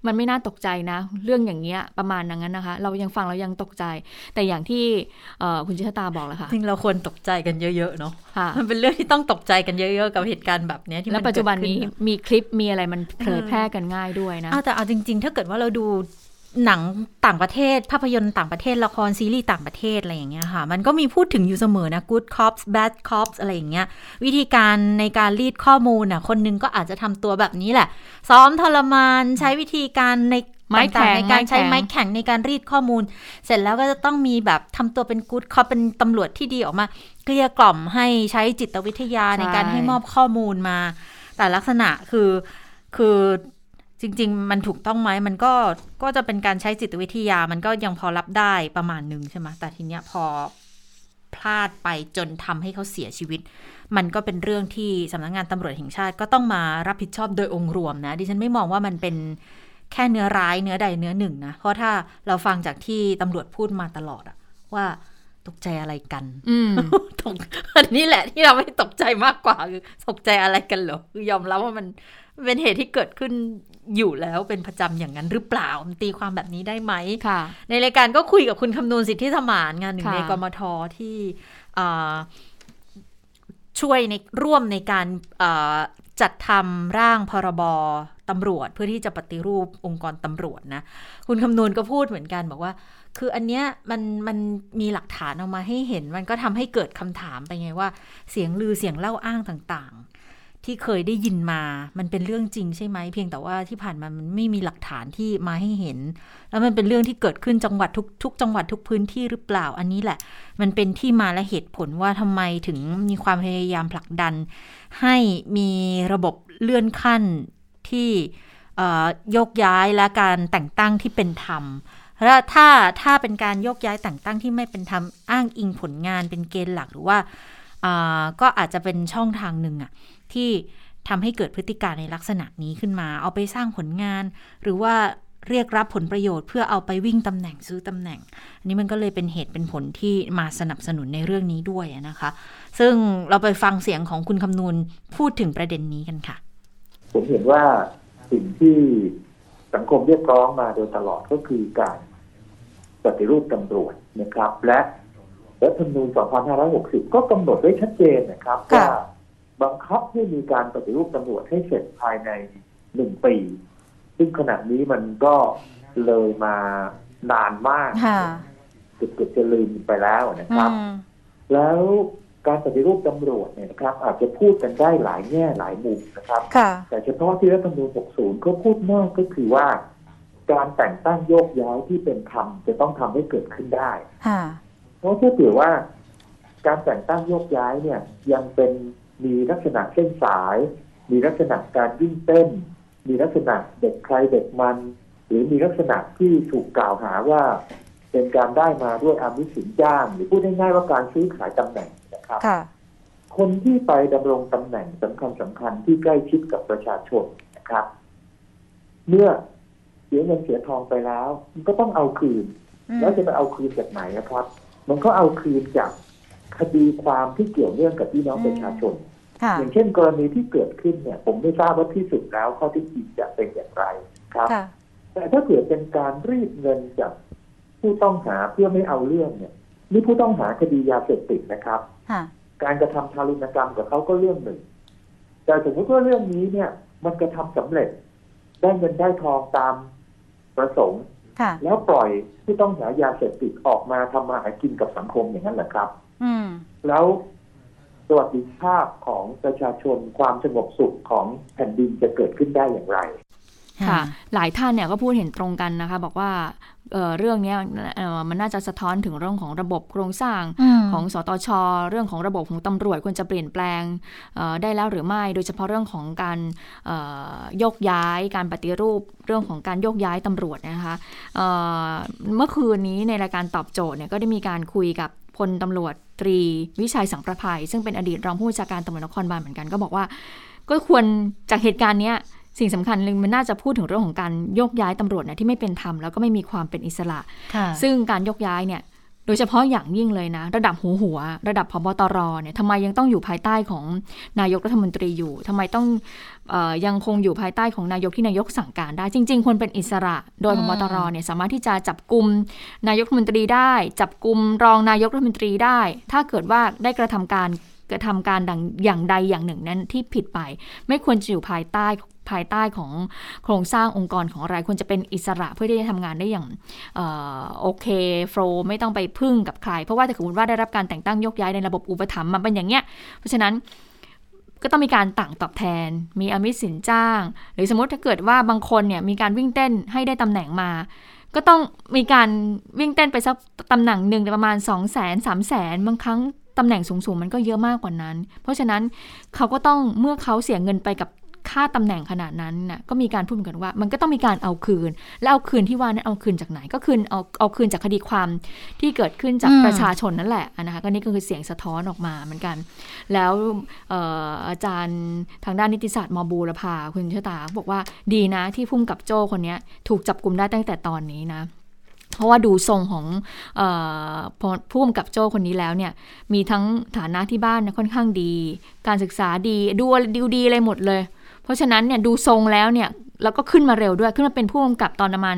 มันไม่น่าตกใจนะ เรื่องอย่างเงี้ยประมาณอย่างนั้นนะคะ เรายังฟังเรายังตกใจ แต่อย่างที่เอ่อคุณชิตาบอกแหละค่ะจริงเราควรตกใจกันเยอะๆเนาะค่ะมันเป็นเรื่องที่ต้องตกใจกันเยอะๆกับเหตุการณ์แบบเนี้ยที่มัและนปัจจุบันนี้เกิดขึ้มีคลิปมีอะไรมันเผยแพร่กันง่ายด้วยนะอ้าวแต่เอาจริง ๆ ถ้าเกิดว่าเราดู หนังต่างประเทศ ภาพยนตร์ต่างประเทศละครซีรีส์ต่างประเทศอะไรอย่างเงี้ยค่ะ มันก็มีพูดถึงอยู่เสมอนะ good cops bad cops อะไรอย่างเงี้ย วิธีการในการรีดข้อมูลน่ะคนหนึงก็อาจจะทำตัวแบบนี้แหละ ซ้อมทรมานใช้วิธีการในไม้แข็งต่าๆในการใช้ไม้ไม้แข็งแข็งในการรีดข้อมูล เสร็จแล้วก็จะต้องมีแบบทำตัวเป็น good cop เป็นตำรวจที่ดีออกมา เกลี้ยกล่อมให้ใช้จิตวิทยาในการให้มอบข้อมูลมา แต่ลักษณะคือคือ จริง ๆ มันถูกต้องไหมมันก็ก็จะเป็นการใช้จิตวิทยามันก็ยังพอรับได้ประมาณหนึ่งใช่ไหมแต่ทีเนี้ยพอพลาดไปจนทำให้เขาเสียชีวิต มันก็เป็นเรื่องที่สำนักงานตำรวจแห่งชาติก็ต้องมารับผิดชอบโดยองค์รวมนะ ดิฉันไม่มองว่ามันเป็นแค่เนื้อร้ายเนื้อใดเนื้อหนึ่งนะ เพราะถ้าเราฟังจากที่ตำรวจพูดมาตลอดอะว่าตกใจอะไรกันอืมตกอันนี้แหละที่เราไม่ตกใจมากกว่าคือตกใจอะไรกันเหรอคือยอมรับว่ามันเป็นเหตุที่เกิดขึ้น อยู่แล้วเป็นประจำอย่างนั้นหรือเปล่ามันตีความแบบนี้ได้ไหมค่ะในรายการก็คุยกับคุณคำนูนสิทธิสมานงานหนึ่งค่ะในกมทที่อ่าช่วยในร่วมในการอ่าจัดทำร่างพรบตำรวจเพื่อที่จะปฏิรูปองค์กรตำรวจนะ คุณคำนวณก็พูดเหมือนกันบอกว่า คืออันเนี้ยมันมันมีหลักฐานออกมาให้เห็น มันก็ทำให้เกิดคำถามไปไงว่า เสียงลือเสียงเล่าอ้างต่างๆ ที่เคยได้ยินมา มันเป็นเรื่องจริงใช่ไหมเพียงแต่ว่าที่ผ่านมามันไม่มีหลักฐานที่มาให้เห็น แล้วมันเป็นเรื่องที่เกิดขึ้นจังหวัดทุกทุกจังหวัดทุกพื้นที่หรือเปล่าอันนี้แหละ มันเป็นที่มาและเหตุผลว่าทำไมถึงมีความพยายามผลักดัน ให้มีระบบเลื่อนขั้นที่โยกย้ายและการแต่งตั้งที่เป็นธรรมและถ้าถ้าเป็นการโยกย้ายแต่งตั้งที่ไม่เป็นธรรมอ้างอิงผลงานเป็นเกณฑ์หลักหรือว่าอ่าก็อาจจะเป็นช่องทางหนึ่งอะ ที่ทำให้เกิดพฤติการในลักษณะนี้ขึ้นมา เอาไปสร้างผลงาน หรือว่าเรียกรับผลประโยชน์เพื่อเอาไปวิ่งตำแหน่งซื้อตำแหน่ง อันนี้มันก็เลยเป็นเหตุเป็นผลที่มาสนับสนุนในเรื่องนี้ด้วยนะคะ ซึ่งเราไปฟังเสียงของคุณคำนูนพูดถึงประเด็นนี้กันค่ะ ผมเห็นว่าสิ่งที่สังคมเรียกร้องมาโดยตลอดก็คือการปฏิรูปตำรวจนะครับ และรัฐธรรมนูญ 2560 ก็กำหนดไว้ชัดเจนนะครับค่ะว่า บังคับให้มีการปฏิรูปตำรวจให้เสร็จภายในหนึ่งปี ซึ่งขณะนี้มันก็เลยมานานมากค่ะเกือบเกือบจะลืมไปแล้วนะครับ แล้วการปฏิรูปตำรวจเนี่ยนะครับ อาจจะพูดกันได้หลายแง่หลายมุมนะครับค่ะแต่เฉพาะที่รัฐธรรมนูญ 60เขาพูดมากก็คือว่า การแต่งตั้งโยกย้ายที่เป็นธรรมจะต้องทำให้เกิดขึ้นได้ค่ะเพราะถ้าเผื่อว่า การแต่งตั้งโยกย้ายเนี่ยยังเป็น มีลักษณะเส้นสาย มีลักษณะการวิ่งเต้น มีลักษณะเด็กใครเด็กมัน หรือมีลักษณะที่ถูกกล่าวหาว่า เป็นการได้มาด้วยอามิสสินจ้าง หรือพูดง่ายๆว่าการซื้อขายตำแหน่งนะครับค่ะคนที่ไปดำรงตำแหน่งสำคัญสำคัญที่ใกล้ชิดกับประชาชนนะครับ เมื่อเสียเงินเสียทองไปแล้ว มันก็ต้องเอาคืน แล้วจะไปเอาคืนจากไหนนะครับ มันก็เอาคืนจากคดีความที่เกี่ยวเนื่องกับพี่น้องประชาชนค่ะ อย่างเช่นกรณีที่เกิดขึ้นเนี่ย ผมไม่ทราบว่าที่สุดแล้วข้อที่จริงจะเป็นอย่างไรครับค่ะแต่ถ้าเกิดเป็นการรีดเงินจากผู้ต้องหาเพื่อไม่เอาเรื่องเนี่ยนี่ผู้ต้องหาคดียาเสพติดนะครับค่ะการกระทำทารุณกรรมกับเขาก็เรื่องหนึ่ง แต่สมมติว่าเรื่องนี้เนี่ย มันกระทำสำเร็จ ได้เงินได้ทองตามประสงค์ค่ะแล้วปล่อยผู้ต้องหายาเสพติดออกมาทำมาหากินกับสังคมอย่างนั้นแหละครับอืมแล้ว สวัสดิภาพของประชาชนความสงบสุขของแผ่นดินจะเกิดขึ้นได้อย่างไร ค่ะ หลายท่านเนี่ยก็พูดเห็นตรงกันนะคะ บอกว่าเอ่อเรื่องเนี้ยเอ่อมันน่าจะสะท้อนถึงเรื่องของระบบโครงสร้างอืมของสตช เรื่องของระบบของตำรวจควรจะเปลี่ยนแปลงเอ่อได้แล้วหรือไม่ โดยเฉพาะเรื่องของการเอ่อโยกย้าย การปฏิรูป เรื่องของการโยกย้ายตำรวจนะคะเอ่อเมื่อคืนนี้ในรายการตอบโจทย์เนี่ยก็ได้มีการคุยกับ พลตำรวจตรีวิชัยสังประภัย ซึ่งเป็นอดีตรองผู้บัญชาการตำรวจนครบาลเหมือนกันก็บอกว่า ก็ควรจากเหตุการณ์เนี้ยสิ่งสำคัญเลยมันน่าจะพูดถึงเรื่องของการโยกย้ายตำรวจเนี่ยที่ไม่เป็นธรรมแล้วก็ไม่มีความเป็นอิสระค่ะซึ่งการยกย้ายเนี่ย โดยเฉพาะอย่างยิ่งเลยนะ ระดับหัวหัว ระดับพบตรเนี่ยทำไมยังต้องอยู่ภายใต้ของนายกรัฐมนตรีอยู่ทำไมต้องเออยังคงอยู่ภายใต้ของนายกที่นายกสั่งการได้จริง ๆควรเป็นอิสระ โดยพบตรเนี่ยสามารถที่จะจับกลุ่มนายกรัฐมนตรีได้ จับกลุ่มรองนายกรัฐมนตรีได้ ถ้าเกิดว่าได้กระทำการกระทำการดังอย่างใดอย่างหนึ่งนั้นที่ผิดไป ไม่ควรจะอยู่ภายใต้ ภายใต้ของโครงสร้างองค์กรของอะไรควรจะเป็นอิสระเพื่อที่จะทำงานได้อย่างออโอเคโฟล์ไม่ต้องไปพึ่งกับใคร เพราะว่าถ้าสมมติว่าได้รับการแต่งตั้งยกย้ายในระบบอุปถัมภ์มาเป็นอย่างเงี้ยเพราะฉะนั้นก็ต้องมีการต่างตอบแทน มีอมิสินจ้าง หรือสมมติถ้าเกิดว่าบางคนเนี่ยมีการวิ่งเต้นให้ได้ตำแหน่งมา ก็ต้องมีการวิ่งเต้นไปสักตำแหน่งหนึ่งประมาณ 2 0 0 0 0 0 3 0 0 0 0บางครั้งตำแหน่งสูงๆ มันก็เยอะมากกว่านั้น เพราะฉะนั้นเขาก็ต้องเมื่อเขาเสียเงินไปกับ ค่าตำแหน่งขนาดนั้นน่ะก็มีการพูดกันว่า มันก็ต้องมีการเอาคืน แล้วเอาคืนที่ว่านั้นเอาคืนจากไหน ก็คืนเอาเอาคืนจากคดีความที่เกิดขึ้นจากอืมประชาชนนั่นแหละนะคะก็นี่ก็คือเสียงสะท้อนออกมาเหมือนกัน แล้วเอ่ออาจารย์ทางด้านนิติศาสตร์มบูรพาคุณเชษตาบอกว่าดีนะที่พุ่มกับโจ้คนเนี้ยถูกจับกลุมได้ตั้งแต่ตอนนี้นะเพราะว่าดูทรงของเออพอผู้กำกับโจ้คนนี้แล้วเนี่ย มีทั้งฐานะที่บ้านเนี่ยค่อนข้างดี การศึกษาดีดูดูดีอะไรหมดเลย เพราะฉะนั้นเนี่ยดูทรงแล้วเนี่ยแล้วก็ขึ้นมาเร็วด้วย ขึ้นมาเป็นผู้กำกับตอนประมาณ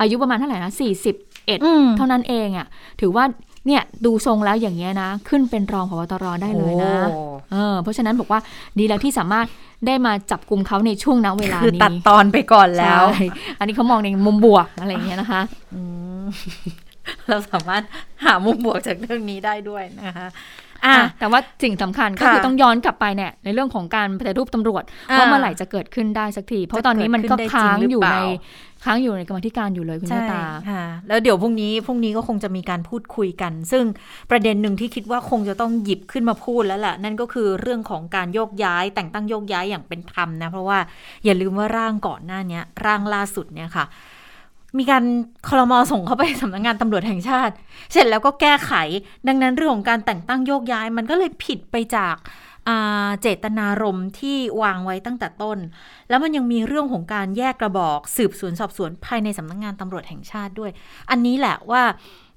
อายุประมาณเท่าไหร่นะสี่สิบเอ็ดอืมเท่านั้นเองอะ่ะ ถือว่าเนี่ยดูทรงแล้วอย่างเงี้ยนะ ขึ้นเป็นรองพบตรได้เลยนะโอ้เออเพราะฉะนั้นบอกว่าดีแล้วที่สามารถได้มาจับกลุ่มเขาในช่วงณเวลาคือนี้ ตัดตอนไปก่อนแล้วใช่อันนี้เขามองในมุมบวกอะไรอย่างเงี้ยนะคะอืมเราสามารถหามุมบวกจากเรื่องนี้ได้ด้วยนะคะ อะอะแต่ว่าสิ่งสำคัญก็ค่ะคือต้องย้อนกลับไปเนี่ยในเรื่องของการปฏิรูปตำรวจอ่าว่าเมื่อไหร่จะเกิดขึ้นได้สักที เพราะตอนนี้มันก็จะเกิดขึ้นได้ค้างจริงหรืออยู่เปในล่าค้างอยู่ในกรรมาธิการอยู่เลยคุณใช่ชะตาค่ะ แล้วเดี๋ยวพรุ่งนี้พรุ่งนี้ก็คงจะมีการพูดคุยกัน ซึ่งประเด็นหนึ่งที่คิดว่าคงจะต้องหยิบขึ้นมาพูดแล้วแหละนั่นก็คือเรื่องของการโยกย้าย แต่งตั้งโยกย้ายอย่างเป็นธรรมนะ เพราะว่าอย่าลืมว่าร่างก่อนหน้าเนี้ยร่างล่าสุดเนี่ยค่ะ มีการคลมอส่งเข้าไปสำนักงานตำรวจแห่งชาติ เสร็จแล้วก็แก้ไข ดังนั้นเรื่องของการแต่งตั้งโยกย้าย มันก็เลยผิดไปจากาเจตนารมณ์ที่วางไว้ตั้งแต่ต้น แล้วมันยังมีเรื่องของการแยกกระบอก สืบสวนสอบสวนภายในสำนักงานตำรวจแห่งชาติด้วย อันนี้แหละว่า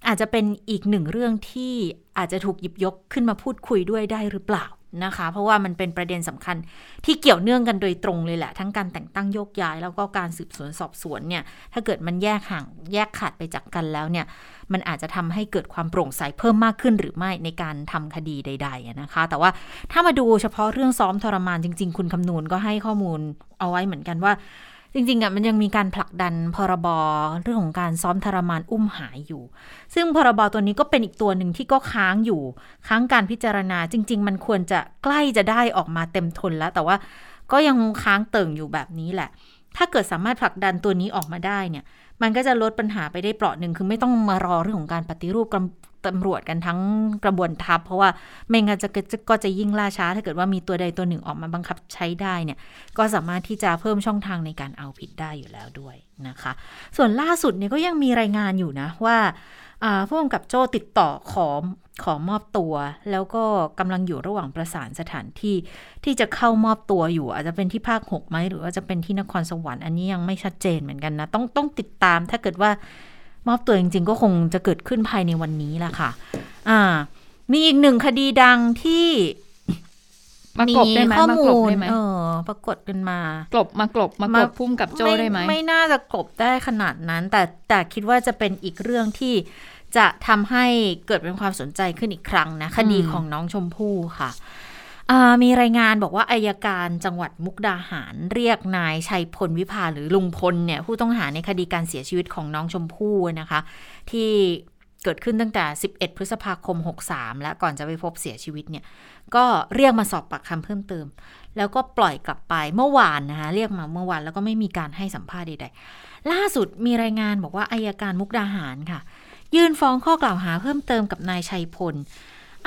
อาจจะเป็นอีกหนึ่งเรื่องที่อาจจะถูกหยิบยกขึ้นมาพูดคุยด้วยได้หรือเปล่า นะคะ เพราะว่ามันเป็นประเด็นสำคัญที่เกี่ยวเนื่องกันโดยตรงเลยแหละ ทั้งการแต่งตั้งโยกย้าย แล้วก็การสืบสวนสอบสวนเนี่ยถ้าเกิดมันแยกห่างแยกขาดไปจากกันแล้วเนี่ยมันอาจจะทำให้เกิดความโปร่งใสเพิ่มมากขึ้นหรือไม่ในการทำคดีใด ๆนะคะ แต่ว่าถ้ามาดูเฉพาะเรื่องซ้อมทรมานจริง ๆ คุณคำนูนก็ให้ข้อมูลเอาไว้เหมือนกันว่า จริงๆอะมันยังมีการผลักดันพรบเรื่องของการซ้อมทรมานอุ้มหายอยู่ ซึ่งพรบตัวนี้ก็เป็นอีกตัวหนึ่งที่ก็ค้างอยู่ ค้างการพิจารณา จริง ๆ มันควรจะใกล้จะได้ออกมาเต็มทนแล้ว แต่ว่าก็ยังค้างเติ่งอยู่แบบนี้แหละ ถ้าเกิดสามารถผลักดันตัวนี้ออกมาได้เนี่ย มันก็จะลดปัญหาไปได้เปราะหนึ่งคือไม่ต้องมารอเรื่องของการปฏิรูปกำ ตำรวจกันทั้งกระบวนทัพ เพราะว่าไม่งั้นจะจะก็จะยิ่งล่าช้า ถ้าเกิดว่ามีตัวใดตัวหนึ่งออกมาบังคับใช้ได้เนี่ย ก็สามารถที่จะเพิ่มช่องทางในการเอาผิดได้อยู่แล้วด้วยนะคะ ส่วนล่าสุดเนี่ยก็ยังมีรายงานอยู่นะว่าอ่าผู้กำกับโจ้ติดต่อขอขอมอบตัว แล้วก็กำลังอยู่ระหว่างประสานสถานที่ที่จะเข้ามอบตัวอยู่ อาจจะเป็นที่ภาคหกไหมหรือว่าจะเป็นที่นครสวรรค์อันนี้ยังไม่ชัดเจนเหมือนกันนะ ต้องต้องติดตามถ้าเกิดว่า มอบตัวจริง ๆ ก็คงจะเกิดขึ้นภายในวันนี้แหละค่ะ อ่า มีอีกหนึ่งคดีดังที่มากบได้ไหมข้อมากมูลบลได้ไหมเออ ปรากฏกันมา กลบมากลบมากลบพุ่มกับโจ้ได้ไหมไม่น่าจะกลบได้ขนาดนั้น แต่แต่คิดว่าจะเป็นอีกเรื่องที่จะทำให้เกิดเป็นความสนใจขึ้นอีกครั้งนะ คดีของน้องชมพู่ค่ะอ่า มีรายงานบอกว่าอายการจังหวัดมุกดาหารเรียกนายชัยพลวิภาหรือลุงพลเนี่ยผู้ต้องหาในคดีการเสียชีวิตของน้องชมพู่นะคะ ที่เกิดขึ้นตั้งแต่ 11 พฤษภาคม 63 และก่อนจะไปพบเสียชีวิตเนี่ย ก็เรียกมาสอบปากคำเพิ่มเติม แล้วก็ปล่อยกลับไปเมื่อวานนะคะ เรียกมาเมื่อวานแล้วก็ไม่มีการให้สัมภาษณ์ใดๆ ล่าสุดมีรายงานบอกว่าอายการมุกดาหารค่ะ ยื่นฟ้องข้อกล่าวหาเพิ่มเติมกับนายชัยพล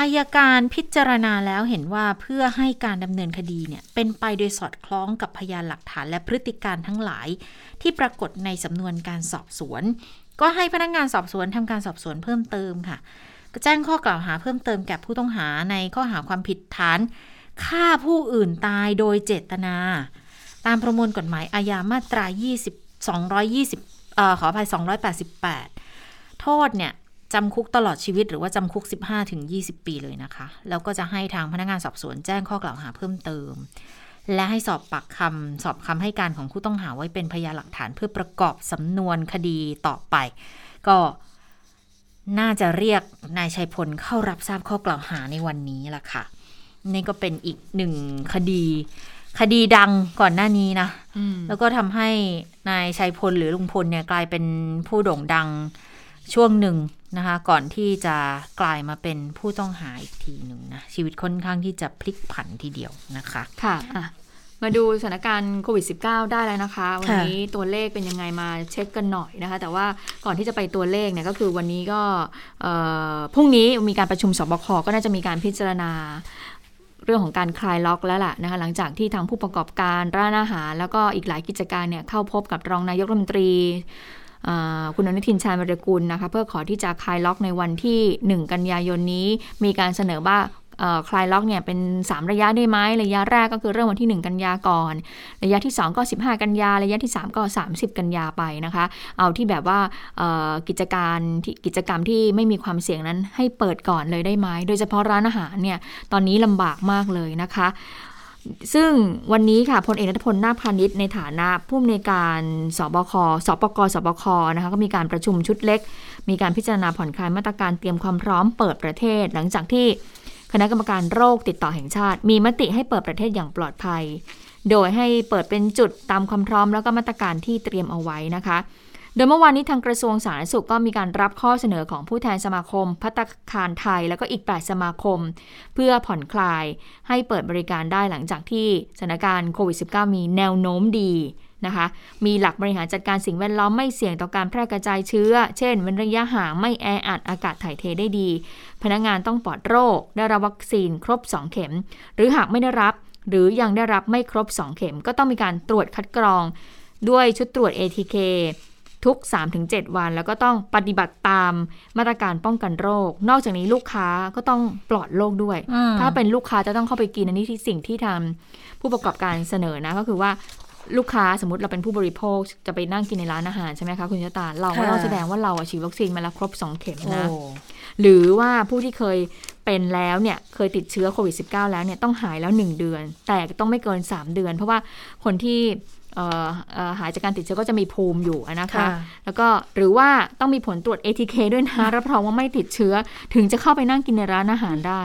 อายการพิจารณาแล้วเห็นว่าเพื่อให้การดำเนินคดีเนี่ยเป็นไปโดยสอดคล้องกับพยานหลักฐานและพฤติการทั้งหลาย ที่ปรากฏในสำนวนการสอบสวน ก็ให้พนักงงานสอบสวนทำการสอบสวนเพิ่มเติมค่ะแจ้งข้อกล่าวหาเพิ่มเติมแก่ผู้ต้องหาในข้อหาความผิดฐานฆ่าผู้อื่นตายโดยเจตนา ตามประมวลกฎหมายอาญามาตรา 20 220เอ่อขออภัย 288 โทษเนี่ย จำคุกตลอดชีวิตหรือว่าจำคุก 15ถึง20 ปีเลยนะคะ แล้วก็จะให้ทางพนักงานสอบสวนแจ้งข้อกล่าวหาเพิ่มเติม และให้สอบปากคำสอบคำให้การของผู้ต้องหาไว้เป็นพยานหลักฐานเพื่อประกอบสำนวนคดีต่อไป ก็น่าจะเรียกนายชัยพลเข้ารับทราบข้อกล่าวหาในวันนี้ล่ะค่ะ นี่ก็เป็นอีกหนึ่งคดี คดีดังก่อนหน้านี้นะอืมแล้วก็ทำให้นายชัยพลหรือลุงพลเนี่ยกลายเป็นผู้โด่งดังช่วงหนึ่ง นะคะ ก่อนที่จะกลายมาเป็นผู้ต้องหาอีกทีหนึ่งนะ ชีวิตค่อนข้างที่จะพลิกผันทีเดียวนะคะ ค่ะอะมาดูสถานการณ์โควิด -19 ได้แล้วนะคะ วันนี้ตัวเลขเป็นยังไงมาเช็คกันหน่อยนะคะ แต่ว่าก่อนที่จะไปตัวเลขเนี่ยก็คือวันนี้ก็เอ่อพรุ่งนี้มีการประชุมสบคก็น่าจะมีการพิจารณาเรื่องของการคลายล็อกแล้วล่ะนะคะหลังจากที่ทางผู้ประกอบการร้านอาหาร แล้วก็อีกหลายกิจการเนี่ยเข้าพบกับรองนายกรัฐมนตรีอ่า คุณอนุทินชาญวรกุลนะคะเพื่อขอที่จะคลายล็อกในวันที่ 1 กันยายนนี้ มีการเสนอว่าคลายล็อกเนี่ยเป็น 3 ระยะได้ไหมระยะแรกก็คือเริ่มวันที่ 1 กันยาก่อน ระยะที่ 2 ก็ 15 กันยา ระยะที่ 3 ก็ 30 กันยาไปนะคะ เอาที่แบบว่ากิจการที่กิจกรรมที่ไม่มีความเสี่ยงนั้นให้เปิดก่อนเลยได้ไหมโดยเฉพาะร้านอาหารเนี่ยตอนนี้ลำบากมากเลยนะคะ ซึ่งวันนี้ค่ะพลเอกนัทพลนาคพาณิชย์ในฐานะผู้อำนวยการสบคสปกสบคนะคะก็มีการประชุมชุดเล็ก มีการพิจารณาผ่อนคลายมาตรการเตรียมความพร้อมเปิดประเทศ หลังจากที่คณะกรรมการโรคติดต่อแห่งชาติ มีมติให้เปิดประเทศอย่างปลอดภัย โดยให้เปิดเป็นจุดตามความพร้อมแล้วก็มาตรการที่เตรียมเอาไว้นะคะ โดยเมื่อวานนี้ทางกระทรวงสาธารณสุขก็มีการรับข้อเสนอของผู้แทนสมาคม พัตตาคารไทย แล้วก็อีก 8 สมาคม เพื่อผ่อนคลายให้เปิดบริการได้หลังจากที่สถานการณ์โควิด -19 มีแนวโน้มดีนะคะมีหลักบริหารจัดการสิ่งแวดล้อมไม่เสี่ยงต่อการแพร่กระจายเชื้อ เช่นเว้นระยะห่างไม่แออัดอากาศถ่ายเทได้ดี พนักงานต้องปลอดโรค ได้รับวัคซีนครบ 2 เข็ม หรือหากไม่ได้รับ หรือยังได้รับไม่ครบ 2 เข็ม ก็ต้องมีการตรวจคัดกรอง ด้วยชุดตรวจ ATK ทุก 3-7 วัน แล้วก็ต้องปฏิบัติตามมาตรการป้องกันโรค นอกจากนี้ลูกค้าก็ต้องปลอดโรคด้วยอืมถ้าเป็นลูกค้าจะต้องเข้าไปกินอันนี้ที่สิ่งที่ทางผู้ประกอบการเสนอนะก็คือว่าลูกค้าสมมติเราเป็นผู้บริโภคจะไปนั่งกินในร้านอาหารใช่ไหมคะคุณชะตา เราก็ต้องแสดงว่าเราอะฉีดวัคซีนมาแล้วครบ 2 เข็มนะโอ้ หรือว่าผู้ที่เคยเป็นแล้วเนี่ยเคยติดเชื้อโควิด -19 แล้วเนี่ยต้องหายแล้ว 1 เดือน แต่ต้องไม่เกิน 3 เดือน เพราะว่าคนที่เอ่อเอ่อหายจากการติดเชื้อก็จะมีภูมิอยู่อะนะคะค่ะแล้วก็หรือว่าต้องมีผลตรวจ ATK ด้วยนะรับรองว่าไม่ติดเชื้อ ถึงจะเข้าไปนั่งกินในร้านอาหารได้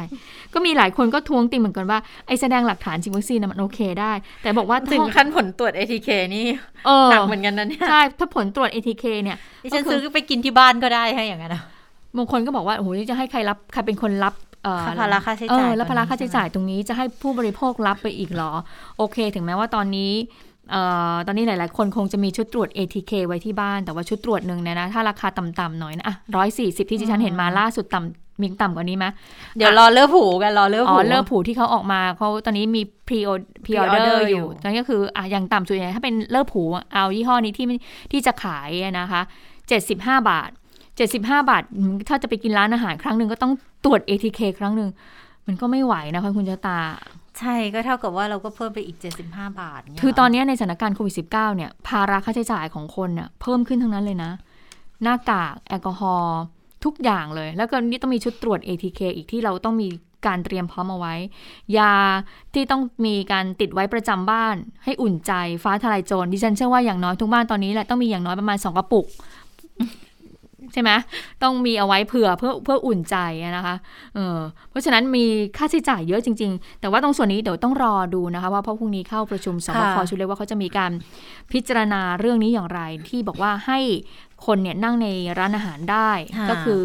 ก็มีหลายคนก็ทวงติงเหมือนกันว่าไอ้แสดงหลักฐานฉีดวัคซีนน่ะมันโอเคได้ แต่บอกว่าถึงถ้าขั้นผลตรวจ ATK นี่เออหนักเหมือนกันนะเนี่ยใช่ถ้าผลตรวจ ATK เนี่ยดิฉันซื้อไปกินที่บ้านก็ได้ให้อย่างนั้นอะ บางคนก็บอกว่าโอ้โหนี่จะให้ใครรับใครเป็นคนรับเอ่อภาระค่าใช้จ่ายเออแล้วภาระตอนนี้ค่าใช้จ่ายตรงนี้จะให้ผู้บริโภครับไปอีกเหรอ โอเค ถึงแม้ว่าตอนนี้เอ่อตอนนี้หลาย ๆ คนคงจะมีชุดตรวจ ATK ไว้ที่บ้าน แต่ว่าชุดตรวจหนึ่งเนี่ยนะ ถ้าราคาต่ำๆหน่อยนะอะร้อยสี่สิบที่ดิฉันเห็นมาล่าสุดต่ำมีต่ำกว่านี้ไหมเดี๋ยวรอเลิกผูกัน รอเลิกอ๋ผูอเลิกผูที่เขาออกมาเขาตอนนี้มี pre pre order pre-order ออยู่ยู่ตอนนี้ก็คืออะอย่างต่ำสุดเนี่ยถ้าเป็นเลิกผูเอายี่ห้อนี้ที่ที่จะขายอะนะคะ75บาท 75 บาทอืมถ้าจะไปกินร้านอาหารครั้งหนึ่งก็ต้องตรวจ ATK ครั้งหนึ่ง มันก็ไม่ไหวนะคะคุณเจาตา ใช่ก็เท่ากับว่าเราก็เพิ่มไปอีก 75 บาทเยคือตอนนี้ในสถานการณ์โควิด -19 เนี่ย ภาระค่าใช้จ่ายของคนเนี่ยเพิ่มขึ้นทั้งนั้นเลยนะ หน้ากากแอลกอฮอล์ทุกอย่างเลย แล้วก็นี่ต้องมีชุดตรวจ ATK อีกที่เราต้องมีการเตรียมพร้อมเอาไว้ ยาที่ต้องมีการติดไว้ประจำบ้าน ให้อุ่นใจฟ้าทลายโจรดิฉันเชื่อว่าอย่างน้อยทุกบ้านตอนนี้แหละต้องมีอย่างน้อยประมาณสองกระปุก ใช่ไหมต้องมีเอาไว้เผื่อเพื่อเพื่ออุ่นใจนะคะเออเพราะฉะนั้นมีค่าใช้จ่ายเยอะจริง ๆ แต่ว่าตรงส่วนนี้เดี๋ยวต้องรอดูนะคะว่าเพราะพรุ่งนี้เข้าประชุมสบคชุดเล็กว่าเขาจะมีการพิจารณาเรื่องนี้อย่างไร ที่บอกว่าให้ คนเนี่ยนั่งในร้านอาหารได้ก็คือ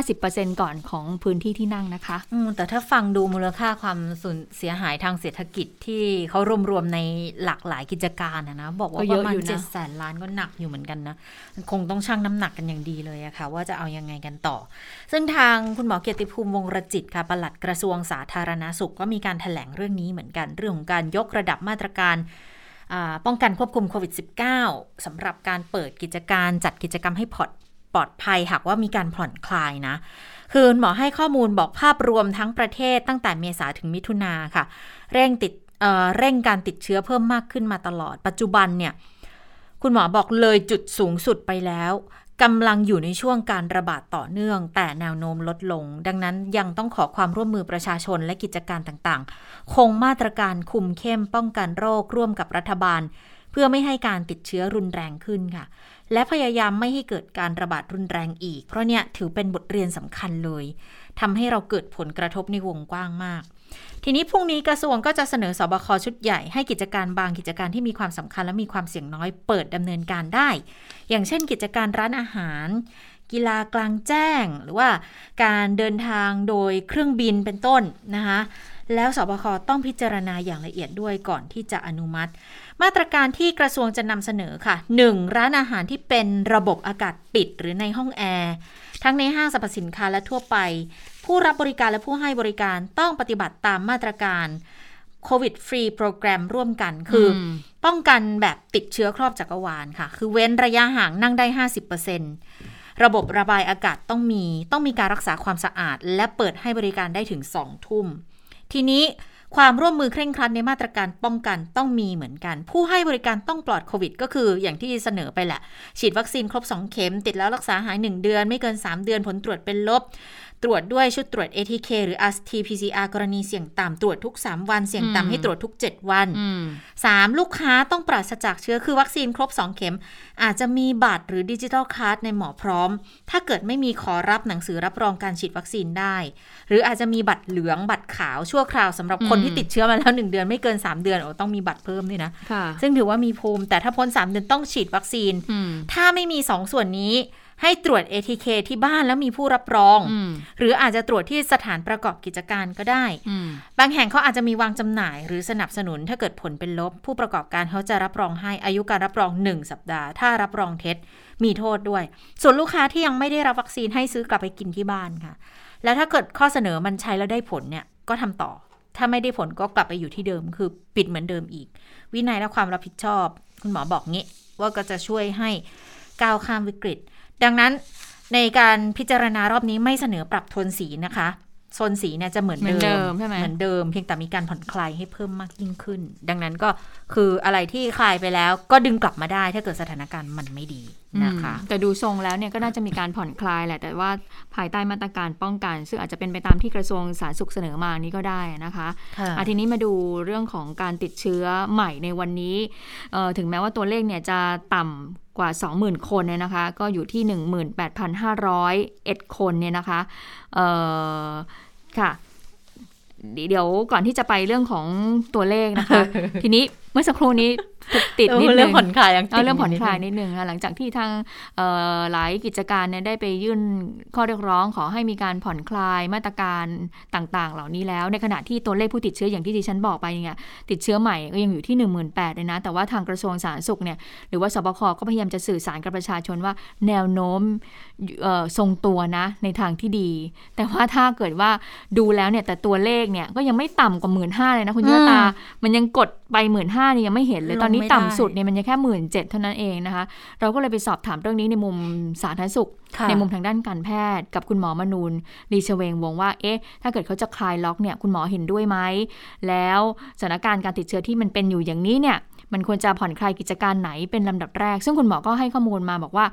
50%ก่อนของพื้นที่ที่นั่งนะคะอืมแต่ถ้าฟังดูมูลค่าความสูญเสียหายทางเศรษฐกิจที่เขารวมๆในหลากหลายกิจการนะนะบอกว่าประมาณเจ็ดแสนล้านก็หนักอยู่เหมือนกันนะ คงต้องชั่งน้ำหนักกันอย่างดีเลยอะค่ะ ว่าจะเอายังไงกันต่อ ซึ่งทางคุณหมอเกียรติภูมิวงรจิตค่ะปลัดกระทรวงสาธารณาสุขก็มีการถแถลงเรื่องนี้เหมือนกันเรื่องของการยกระดับมาตรการ ป้องกันควบคุมโควิด -19 สำหรับการเปิดกิจการจัดกิจกรรมให้ปลอดภัยหากว่ามีการผ่อนคลายนะ คือหมอให้ข้อมูลบอกภาพรวมทั้งประเทศตั้งแต่เมษาถึงมิถุนาค่ะ เร่งติดเเร่งการติดเชื้อเพิ่มมากขึ้นมาตลอด ปัจจุบันเนี่ย คุณหมอบอกเลยจุดสูงสุดไปแล้ว กำลังอยู่ในช่วงการระบาดต่อเนื่อง แต่แนวโน้มลดลง ดังนั้นยังต้องขอความร่วมมือประชาชนและกิจการต่างๆ คงมาตรการคุมเข้มป้องกันโรคร่วมกับรัฐบาล เพื่อไม่ให้การติดเชื้อรุนแรงขึ้นค่ะ และพยายามไม่ให้เกิดการระบาดรุนแรงอีก เพราะเนี่ยถือเป็นบทเรียนสำคัญเลยทำให้เราเกิดผลกระทบในวงกว้างมาก ทีนี้พรุ่งนี้กระทรวงก็จะเสนอสอบคชุดใหญ่ให้กิจการบางกิจการที่มีความสำคัญและมีความเสี่ยงน้อยเปิดดำเนินการได้ อย่างเช่น กิจการร้านอาหาร กีฬากลางแจ้ง หรือว่าการเดินทางโดยเครื่องบินเป็นต้นนะคะแล้วสบคต้องพิจารณาอย่างละเอียดด้วยก่อนที่จะอนุมัติ มาตรการที่กระทรวงจะนำเสนอค่ะ 1. ร้านอาหารที่เป็นระบบอากาศปิดหรือในห้องแอร์ ทั้งในห้างสรรพสินค้าและทั่วไป ผู้รับบริการและผู้ให้บริการต้องปฏิบัติตามมาตรการโควิดฟรีโปรแกรมร่วมกันคือ ป้องกันแบบติดเชื้อครอบจักรวาลค่ะ คือเว้นระยะห่างนั่งได้ 50%ระบบระบายอากาศต้องมี ต้องมีการรักษาความสะอาด และเปิดให้บริการได้ถึง 2 ทุ่ม ทีนี้ ความร่วมมือเคร่งครัดในมาตรการป้องกันต้องมีเหมือนกัน ผู้ให้บริการต้องปลอดโควิด ก็คืออย่างที่เสนอไปแหละ ฉีดวัคซีนครบ 2 เข็ม ติดแล้วรักษาหาย 1 เดือน ไม่เกิน 3 เดือนผลตรวจเป็นลบ ตรวจด้วยชุดตรวจ ATK หรือ RT-PCR กรณีเสี่ยงต่ำตรวจทุก 3 วัน เสี่ยงต่ำให้ตรวจทุก 7 วัน 3. ลูกค้าต้องปราศจากเชื้อคือวัคซีนครบ 2 เข็ม อาจจะมีบัตรหรือดิจิทัลคัร์ดในหมอพร้อม ถ้าเกิดไม่มีขอรับหนังสือรับรองการฉีดวัคซีนได้ หรืออาจจะมีบัตรเหลืองบัตรขาวชั่วคราวสำหรับคนที่ติดเชื้อมาแล้ว 1 เดือนไม่เกิน 3 เดือนโอ้ต้องมีบัตรเพิ่มด้วยนะซึ่งถือว่ามีภูมิ แต่ถ้าพ้น 3 เดือนต้องฉีดวัคซีน ถ้าไม่มี 2 ส่วนนี้ ให้ตรวจ ATK ที่บ้านแล้วมีผู้รับรอง หรืออาจจะตรวจที่สถานประกอบกิจการก็ได้ บางแห่งเขาอาจจะมีวางจำหน่าย หรือสนับสนุนถ้าเกิดผลเป็นลบ ผู้ประกอบการเขาจะรับรองให้อายุการรับรอง 1 สัปดาห์ ถ้ารับรองเท็จมีโทษด้วย ส่วนลูกค้าที่ยังไม่ได้รับวัคซีนให้ซื้อกลับไปกินที่บ้านค่ะ แล้วถ้าเกิดข้อเสนอมันใช้แล้วได้ผลเนี่ยก็ทำต่อ ถ้าไม่ได้ผลก็กลับไปอยู่ที่เดิม คือปิดเหมือนเดิมอีก วินัยและความรับผิดชอบ คุณหมอบอกงี้ว่าก็จะช่วยให้ก้าวข้ามวิกฤต ดังนั้นในการพิจารณารอบนี้ไม่เสนอปรับโทนสีนะคะโซนสีเนี่ยจะเหมือนเดิมใช่ไหมเหมือนเดิมเพียงแต่มีการผ่อนคลายให้เพิ่มมากยิ่งขึ้น ดังนั้นก็คืออะไรที่คลายไปแล้วก็ดึงกลับมาได้ถ้าเกิดสถานการณ์มันไม่ดี นะคะแต่ดูทรงแล้วเนี่ยก็น่าจะมีการผ่อนคลายแหละ แต่ว่าภายใต้มาตรการป้องกัน ซึ่งอาจจะเป็นไปตามที่กระทรวงสาธารณสุขเสนอมานี้ก็ได้นะคะะทีนี้มาดูเรื่องของการติดเชื้อใหม่ในวันนี้ ถึงแม้ว่าตัวเลขเนี่ยจะต่ำกว่า 20,000 คนเนี่ยนะคะ ก็อยู่ที่ 18,501 คนเนี่ยนะคะค่ะเดี๋ยวก่อนที่จะไปเรื่องของตัวเลขนะคะ ทีนี้เมื่อสักครู่นี้ติดนิดนึงเรื่องผ่อนคลายเอาเรื่องผ่อนคลายนิดนึงหลังจากที่ทางหลายกิจการเนี่ยได้ไปยื่นข้อเรียกร้องขอให้มีการผ่อนคลายมาตรการต่างๆ เหล่านี้แล้ว ในขณะที่ตัวเลขผู้ติดเชื้ออย่างที่ดิฉันบอกไปเนี่ยติดเชื้อใหม่ก็ยังอยู่ที่ 1 8 0 0 0เลยนะ แต่ว่าทางกระทรวงสาธารณสุขเนี่ยหรือว่าสบคก็พยายามจะสื่อสารกับประชาชนว่าแนวโน้มทรงตัวนะในทางที่ดี แต่ว่าถ้าเกิดว่าดูแล้วเนี่ยแต่ตัวเลขเนี่ยก็ยังไม่ต่ำกว่าหมื่นห้าเลยนะคุณยอตา มันยังกดไปหมื่นห้านี่ยังไม่เห็นเลยตอนนี้ต่ำสุดเนี่ยมันยังแค่หมื่นเจ็ดเท่านั้นเองนะคะ เราก็เลยไปสอบถามเรื่องนี้ในมุมสาธารณสุข ในมุมทางด้านการแพทย์ กับคุณหมอมนูนรีเชเวงวงว่า เอ๊ะ ถ้าเกิดเขาจะคลายล็อกเนี่ย คุณหมอเห็นด้วยไหม แล้วสถานการณ์การติดเชื้อที่มันเป็นอยู่อย่างนี้เนี่ย มันควรจะผ่อนคลายกิจการไหนเป็นลำดับแรก ซึ่งคุณหมอก็ให้ข้อมูลมาบอกว่า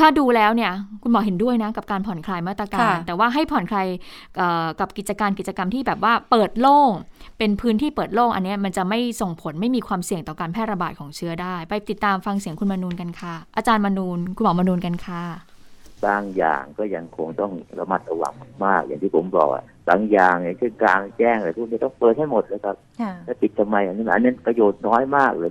ถ้าดูแล้วเนี่ยคุณหมอเห็นด้วยนะกับการผ่อนคลายมาตรการค่ะแต่ว่าให้ผ่อนคลายเอ่อกับกิจการกิจกรรมที่แบบว่าเปิดโล่งเป็นพื้นที่เปิดโล่งอันเนี้ยมันจะไม่ส่งผลไม่มีความเสี่ยงต่อการแพร่ระบาดของเชื้อได้ ไปติดตามฟังเสียงคุณมนูนกันค่ะ อาจารย์มนูนคุณหมอมนูนกันค่ะบางอย่างก็ยังคงต้องระมัดระวังมากๆอย่างที่ผมบอกอะ บางอย่างอย่างเช่นกลางแจ้งอะไรพวกนี้ต้องเปิดให้หมดเลยครับค่ะแล้วปิดทำไมอันนี้อันนั้นประโยชน์น้อยมากเลย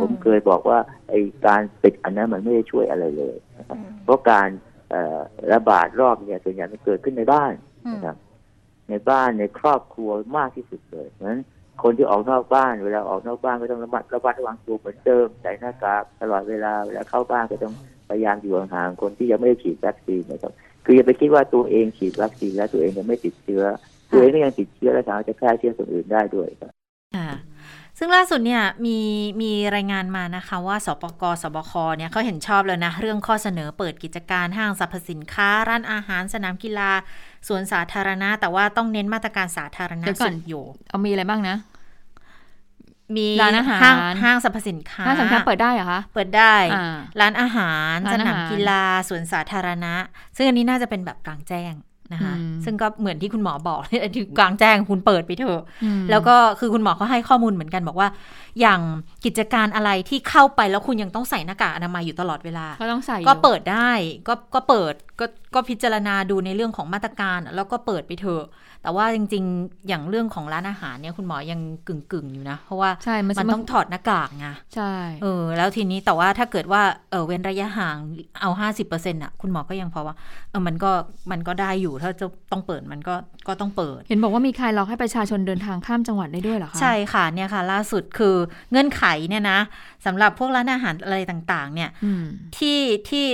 ผมเคยบอกว่าไอ้การปิดอันนั้นมันไม่ได้ช่วยอะไรเลยนะครับเพราะการเอ่อระบาดรอบเนี่ยส่วนใหญ่มันเกิดขึ้นในบ้านนะครับในบ้านในครอบครัวมากที่สุดเลยเพราะฉะนั้นคนที่ออกนอกบ้านเวลาออกนอกบ้านก็ต้องระมัดระมัดระวังตัวเหมือนเดิมใส่หน้ากากตลอดเวลาเวลาเข้าบ้านก็ต้องพยายามอยู่ห่างๆคนที่ยังไม่ได้ฉีดวัคซีนนะครับ คืออย่าไปคิดว่าตัวเองฉีดวัคซีนแล้วตัวเองยังไม่ติดเชื้อ ตัวเองก็ยังติดเชื้อและสามารถจะแพร่เชื้อคนอื่นได้ด้วยครับค่ะซึ่งล่าสุดเนี่ยมีมีรายงานมานะคะว่าสปกสบคเนี่ยเขาเห็นชอบแล้วนะ เรื่องข้อเสนอเปิดกิจการห้างสรรพสินค้า ร้านอาหารสนามกีฬาสวนสาธารณะ แต่ว่าต้องเน้นมาตรการสาธารณะเดี๋ยวก่สุอนดอยู่ เอามีอะไรบ้างนะ มีร้านอาหารห้างห้างสรรพสินค้าห้างสำคัญเปิดได้เหรอคะเปิดได้อ่าร้านอาหารร้าสนอาหารนามกีฬาสวนสาธารณะ ซึ่งอันนี้น่าจะเป็นแบบกลางแจ้งนะคะอืมซึ่งก็เหมือนที่คุณหมอบอกที่กลางแจ้งคุณเปิดไปเถอะอืมแล้วก็คือคุณหมอเขาให้ข้อมูลเหมือนกันบอกว่า อย่างกิจการอะไรที่เข้าไปแล้วคุณยังต้องใส่หน้ากากอนามัยอยู่ตลอดเวลา ก็ต้องใส่อยู่ก็เปิดได้ ก็ก็เปิดก็ก็พิจารณาดูในเรื่องของมาตรการ แล้วก็เปิดไปเถอะ แต่ว่าจริง ๆ อย่างเรื่องของร้านอาหารเนี่ยคุณหมอยังกึ่งกึ่งๆอยู่นะ เพราะว่าใช่มันมันต้องถอดหน้ากากไงใช่เออแล้วทีนี้แต่ว่าถ้าเกิดว่าเออเว้นระยะห่างเอาห้าสิบเปอร์เซ็นต์อะคุณหมอก็ยังพอว่าเออมันก็มันก็ได้อยู่ถ้าจะต้องเปิดมันก็ก็ต้องเปิด เห็นบอกว่ามีใครล็อกให้ประชาชนเดินทางข้ามจังหวัดได้ด้วยเหรอคะใช่ค่ะเนี่ยค่ะ ล่าสุดคือเงื่อนไขเนี่ยนะสำหรับพวกร้านอาหารอะไรต่างๆ เนี่ยอืมที่ที่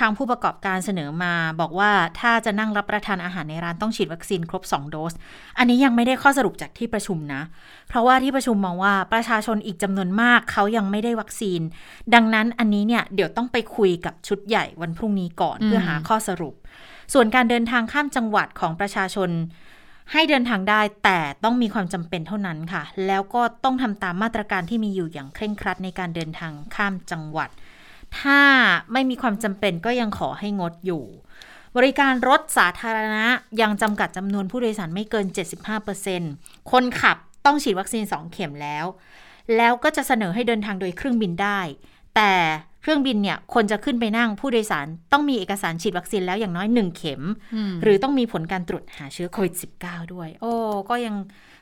ทางผู้ประกอบการเสนอมาบอกว่าถ้าจะนั่งรับประทานอาหารในร้านต้องฉีดวัคซีนครบ2โดส อันนี้ยังไม่ได้ข้อสรุปจากที่ประชุมนะ เพราะว่าที่ประชุมมองว่าประชาชนอีกจำนวนมากเขายังไม่ได้วัคซีน ดังนั้นอันนี้เนี่ยเดี๋ยวต้องไปคุยกับชุดใหญ่วันพรุ่งนี้ก่อนอืมเพื่อหาข้อสรุป ส่วนการเดินทางข้ามจังหวัดของประชาชนให้เดินทางได้แต่ต้องมีความจำเป็นเท่านั้นค่ะ แล้วก็ต้องทำตามมาตรการที่มีอยู่อย่างเคร่งครัดในการเดินทางข้ามจังหวัด ถ้าไม่มีความจำเป็นก็ยังขอให้งดอยู่ บริการรถสาธารณะยังจำกัดจำนวนผู้โดยสารไม่เกิน 75%คนขับต้องฉีดวัคซีน 2 เข็มแล้ว แล้วก็จะเสนอให้เดินทางโดยเครื่องบินได้ แต่ เครื่องบินเนี่ยคนจะขึ้นไปนั่งผู้โดยสารต้องมีเอกสารฉีดวัคซีนแล้วอย่างน้อย1เข็มมหรือต้องมีผลการตรวจหาเชื้อโควิด -19 ด้วย โอ้ก็ยัง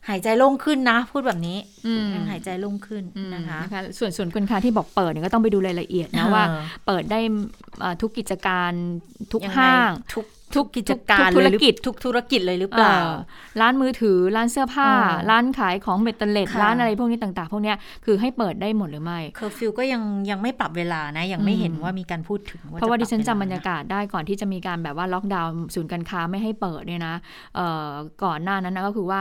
หายใจโล่งขึ้นนะ พูดแบบนี้อืมยังหายใจโล่งขึ้นอืมนะคะนะคะ ส่วนส่วนคุณค้าที่บอกเปิดเนี่ยก็ต้องไปดูรายละเอียดนะเออว่า เปิดได้เอ่อทุกกิจการทุกยังไงห้างทุก ทุกกิจการทุกธุรกิจเลยหอทุกธุรกิจเลยหรือเปล่าเอ่อร้านมือถือร้านเสื้อผ้าเออร้านขายของเบ็ดเตล็ดค่ะร้านอะไรพวกนี้ต่างๆ พวกเนี้ยคือให้เปิดได้หมดหรือไม่เคอร์ฟิวก็ยังยังไม่ปรับเวลานะ ยังไม่อืมเห็นว่ามีการพูดถึง เพราะว่าจดิฉันปจำเวลบรรยากาศได้ก่อนที่จะมีการแบบว่าล็อกดาวน์ศูนย์การค้าไม่ให้เปิดเนี่ยนะเอ่อก่อนหน้านั้นนะก็คือว่า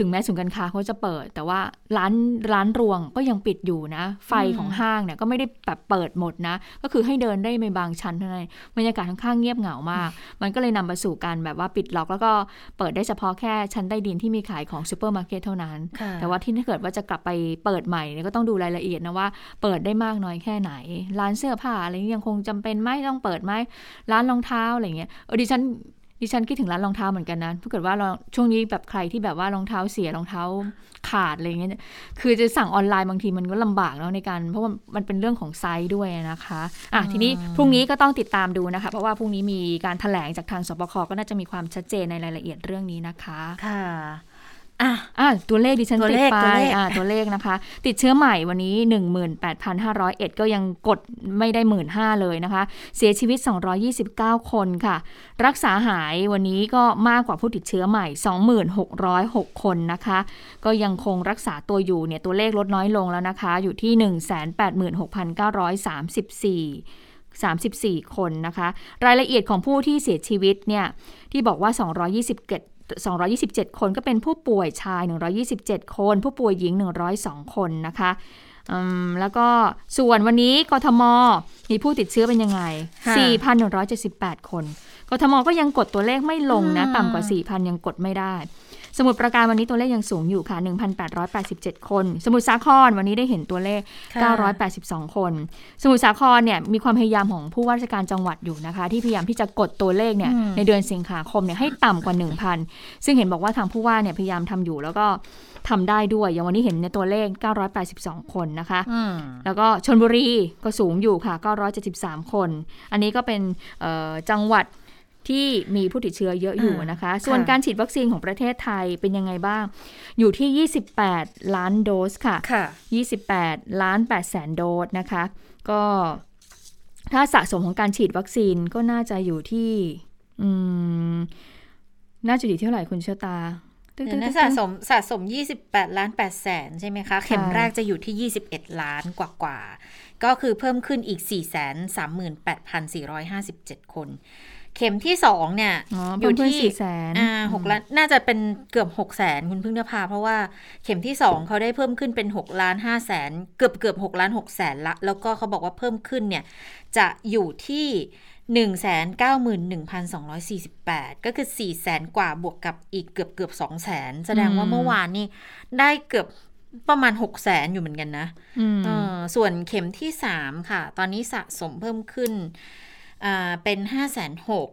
ถึงแม้ศูนย์การค้าเขาจะเปิด แต่ว่าร้านร้านรวงก็ยังปิดอยู่นะ ไฟของห้างเนี่ยก็ไม่ได้แบบเปิดหมดนะ ก็คือให้เดินได้ไม่บางชั้นเท่านั้นบรรยากาศค่อนข้างเงียบเหงามาก มันก็เลยนำไปสู่การแบบว่าปิดล็อก แล้วก็เปิดได้เฉพาะแค่ชั้นใต้ดินที่มีขายของซูเปอร์มาร์เก็ตเท่านั้นค่ะแต่ว่าที่ถ้าเกิดว่าจะกลับไปเปิดใหม่เนี่ยก็ต้องดูรายละเอียดนะว่าเปิดได้มากน้อยแค่ไหน ร้านเสื้อผ้าอะไรนี้ยังคงจำเป็นไหมต้องเปิดไหมร้านรองเท้าอะไรเงี้ยเออดิฉัน ดิฉันคิดถึงร้านรองเท้าเหมือนกันนะถ้าเกิดว่าเราช่วงนี้แบบใครที่แบบว่ารองเท้าเสียรองเท้าขาดอะไรเงี้ย คือจะสั่งออนไลน์บางทีมันก็ลำบากแล้วในการ เพราะว่ามันเป็นเรื่องของไซส์ด้วยนะคะ อะทีนี้พรุ่งนี้ก็ต้องติดตามดูนะคะ เพราะว่าพรุ่งนี้มีการแถลงจากทางสบคก็น่าจะมีความชัดเจนในรายละเอียดเรื่องนี้นะคะ ค่ะ อะอะตัวเลขดิฉันตัวติดเลขไปตัวเลขอะตัวเลขนะคะ ติดเชื้อใหม่วันนี้ 18,501 ก็ยังกดไม่ได้1 5ื่นเลยนะคะ เสียชีวิต 229 คนค่ะ รักษาหายวันนี้ก็มากกว่าผู้ติดเชื้อใหม่2606 คนนะคะ ก็ยังคงรักษาตัวอยู่เนี่ยตัวเลขลดน้อยลงแล้วนะคะ อยู่ที่ 186,934 34 คนนะคะ รายละเอียดของผู้ที่เสียชีวิตเนี่ยที่บอกว่า 227 227 คนก็เป็นผู้ป่วยชาย 127 คน ผู้ป่วยหญิง 102 คนนะคะอืมแล้วก็ส่วนวันนี้กทม มีผู้ติดเชื้อเป็นยังไงค่ะ4,178 คน กทมก็ยังกดตัวเลขไม่ลงนะอืมต่ำกว่า 4,000 ยังกดไม่ได้ สมุทรปราการวันนี้ตัวเลขยังสูงอยู่ค่ะ 1,887 คน สมุทรสาครวันนี้ได้เห็นตัวเลขค่ะ982 คน สมุทรสาครเนี่ยมีความพยายามของผู้ว่าราชการจังหวัดอยู่นะคะ ที่พยายามที่จะกดตัวเลขเนี่ยอืมในเดือนสิงหาคมเนี่ยให้ต่ำกว่า 1,000 ซึ่งเห็นบอกว่าทางผู้ว่าเนี่ยพยายามทำอยู่แล้วก็ทำได้ด้วย อย่างวันนี้เห็นในตัวเลข 982 คนนะคะอืมแล้วก็ชนบุรีก็สูงอยู่ค่ะ 973 คน อันนี้ก็เป็นเอ่อจังหวัด ที่มีผู้ติดเชื้อเยอะอยู่นะคะ ส่วนการฉีดวัคซีนของประเทศไทยเป็นยังไงบ้าง อยู่ที่ 28 ล้านโดสค่ะค่ะ 28 ล้าน8แสนโดสนะคะ ก็ถ้าสะสมของการฉีดวัคซีนก็น่าจะอยู่ที่อืมน่าจะอยู่ที่เท่าไหร่คุณเชอตาตึ๊กเดี๋ยวๆนะๆสะสมสะสม 28 ล้าน8แสนใช่ไหมคะ เข็มแรกจะอยู่ที่ 21 ล้านกว่ากว่าๆก็คือเพิ่มขึ้นอีก 4 3 8 4 5 7 คน เข็มที่2เนี่ยอ๋ออเพิ่มยู่ขึ้นที่สี่แสนอ่าหกล้านน่าจะเป็นเกือบ6แสนคุณพึ่งนภาเพราะว่าเข็มที่2เขาได้เพิ่มขึ้นเป็น6ล้าน5แสนเกือบเกือบ6ล้าน6แสนละ แล้วก็เขาบอกว่าเพิ่มขึ้นเนี่ย จะอยู่ที่191,248ก็คือ4แสนกว่าบวกกับอีกเกือบเกือบ2แสนแสดงว่าอืมเมื่อวานนี่ได้เกือบประมาณ6แสนอยู่เหมือนกันนะอืมเออส่วนเข็มที่3ค่ะ ตอนนี้สะสมเพิ่มขึ้นอ่า เป็น 5 6 0 0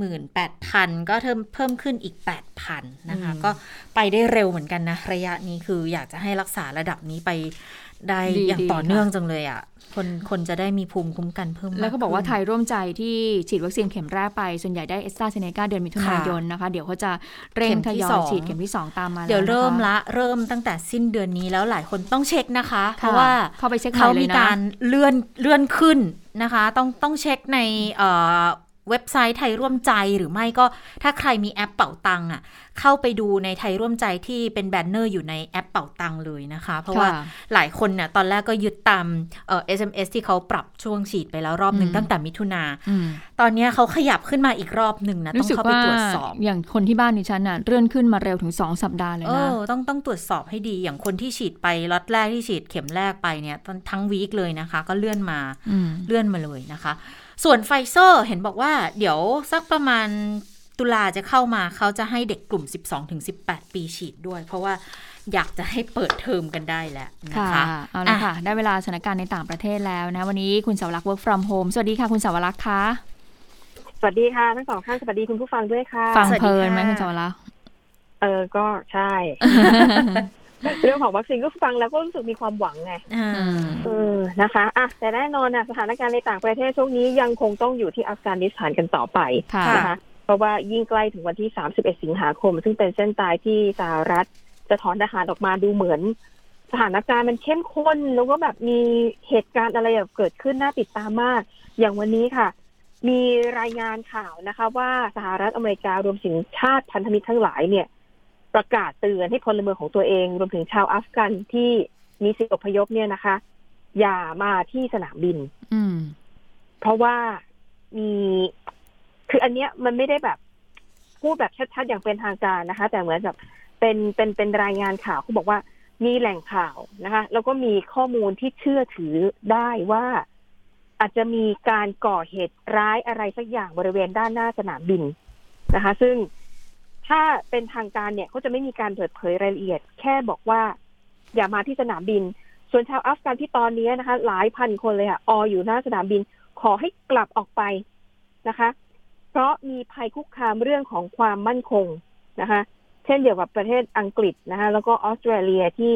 0 8,000 ก็เพิ่มเพิ่มขึ้นอีก 8,000 นะคะอืมก็ไปได้เร็วเหมือนกันนะ ระยะนี้คืออยากจะให้รักษาระดับนี้ไป ได้ดีอย่างดีต่อเนื่องจังเลยอะ่ะคนคนจะได้มีภูมิคุ้มกันเพิ่มมแล้วก็บอกว่าไทขึ้นยร่วมใจที่ฉีดวัคซีนเข็มแรกไป ส่วนใหญ่ได้เอสตราเซเนกาเดือนมิถุนายนนะคะ เดี๋ยวเขาจะเร่งเข็มทที่ยอสยองฉีดเข็มที่ 2 ตามมาแล้วเดี๋ยวเริ่มนะคะละเริ่มตั้งแต่สิ้นเดือนนี้แล้วหลายคนต้องเช็คนะคะ เพค่ะราะว่าเข้าไปเช็คใหม่เขาเลยมีนะการเลื่อนเลื่อนขึ้นนะคะ ต้องต้องเช็คในเอ่อเว็บไซต์ไทยร่วมใจหรือไม่ก็ถ้าใครมีแอปเป่าตังค์อะ เข้าไปดูในไทยร่วมใจที่เป็นแบนเนอร์อยู่ในแอปเป่าตังค์เลยนะคะ เพราะว่าค่ะหลายคนเนี่ยตอนแรกก็ยึดตามเอ่อ SMS ที่เขาปรับช่วงฉีดไปแล้วรอบหนึ่งอืมตั้งแต่มิถุนาอืมตอนเนี้ยเขาขยับขึ้นมาอีกรอบหนึ่งนะต้อรู้งสึกว่าเข้าไปตรวจสอบ อย่างคนที่บ้านดิฉันน่ะเลื่อนขึ้นมาเร็วถึง 2 สัปดาห์เลยเอนะอต้องต้องตรวจสอบให้ดีอย่างคนที่ฉีดไปล็อตแรกที่ฉีดเข็มแรกไปเนี่ยตอนทั้ง week เลยนะคะ ก็เลื่อนมาอืมเลื่อนมาเลยนะคะ ส่วนไฟเซอร์เห็นบอกว่าเดี๋ยวสักประมาณ ตุลาจะเข้ามาเขาจะให้เด็กกลุ่ม 12-18 ปีฉีดด้วย เพราะว่าอยากจะให้เปิดเทอมกันได้แล้วนะค่ะคะ เอาละค่ะ ได้เวลาสถานการณ์ในต่างประเทศแล้วนะ วันนี้คุณสาวรักษ์ work from home สวัสดีค่ะ คุณสาวรักษ์คะสวัสดีค่ะทั้งสองท่านสวัสดีคุณผู้ฟังด้วยค่ะ ฟังสวัสดีเพลินค่ะไหมคุณสาวรักษ์เออ ก็ใช่ เรื่องของวัคซีนก็ฟังแล้วก็รู้สึกมีความหวังไงอ่าเออนะคะอะแต่แน่นอนนะสถานการณ์ในต่างประเทศช่วงนี้ยังคงต้องอยู่ที่อัฟกานิสถานกันต่อไปค่ะนะคะ เพราะว่ายิ่งใกล้ถึงวันที่ 31 สิงหาคม ซึ่งเป็นเส้นตายที่สหรัฐจะถอนทหารออกมาดูเหมือน สถานการณ์มันเข้มข้น แล้วก็แบบมีเหตุการณ์อะไรแบบเกิดขึ้นน่าติดตามมาก อย่างวันนี้ค่ะ มีรายงานข่าวนะคะ ว่าสหรัฐอเมริการวมถึงชาติพันธมิตรทั้งหลายเนี่ย ประกาศเตือนให้พลเมืองของตัวเอง รวมถึงชาวอัฟกันที่มีสิทธิอพยพเนี่ยนะคะ อย่ามาที่สนามบิน อืมเพราะว่ามี คืออันเนี้ยมันไม่ได้แบบพูดแบบชัดๆอย่างเป็นทางการนะคะ แต่เหมือนแบบเป็นเป็นเป็นรายงานข่าวเขาบอกว่ามีแหล่งข่าวนะคะ แล้วก็มีข้อมูลที่เชื่อถือได้ว่าอาจจะมีการก่อเหตุร้ายอะไรสักอย่างบริเวณด้านหน้าสนามบินนะคะ ซึ่งถ้าเป็นทางการเนี่ยเขาจะไม่มีการเปิดเผยรายละเอียด แค่บอกว่า อย่ามาที่สนามบิน ส่วนชาวอัฟกันที่ตอนนี้นะคะ หลายพันคนเลยค่ะออยู่หน้าสนามบิน ขอให้กลับออกไปนะคะ เพราะมีภัยคุกคามเรื่องของความมั่นคงนะคะ เช่นเดียวกับประเทศอังกฤษนะคะ แล้วก็ออสเตรเลียที่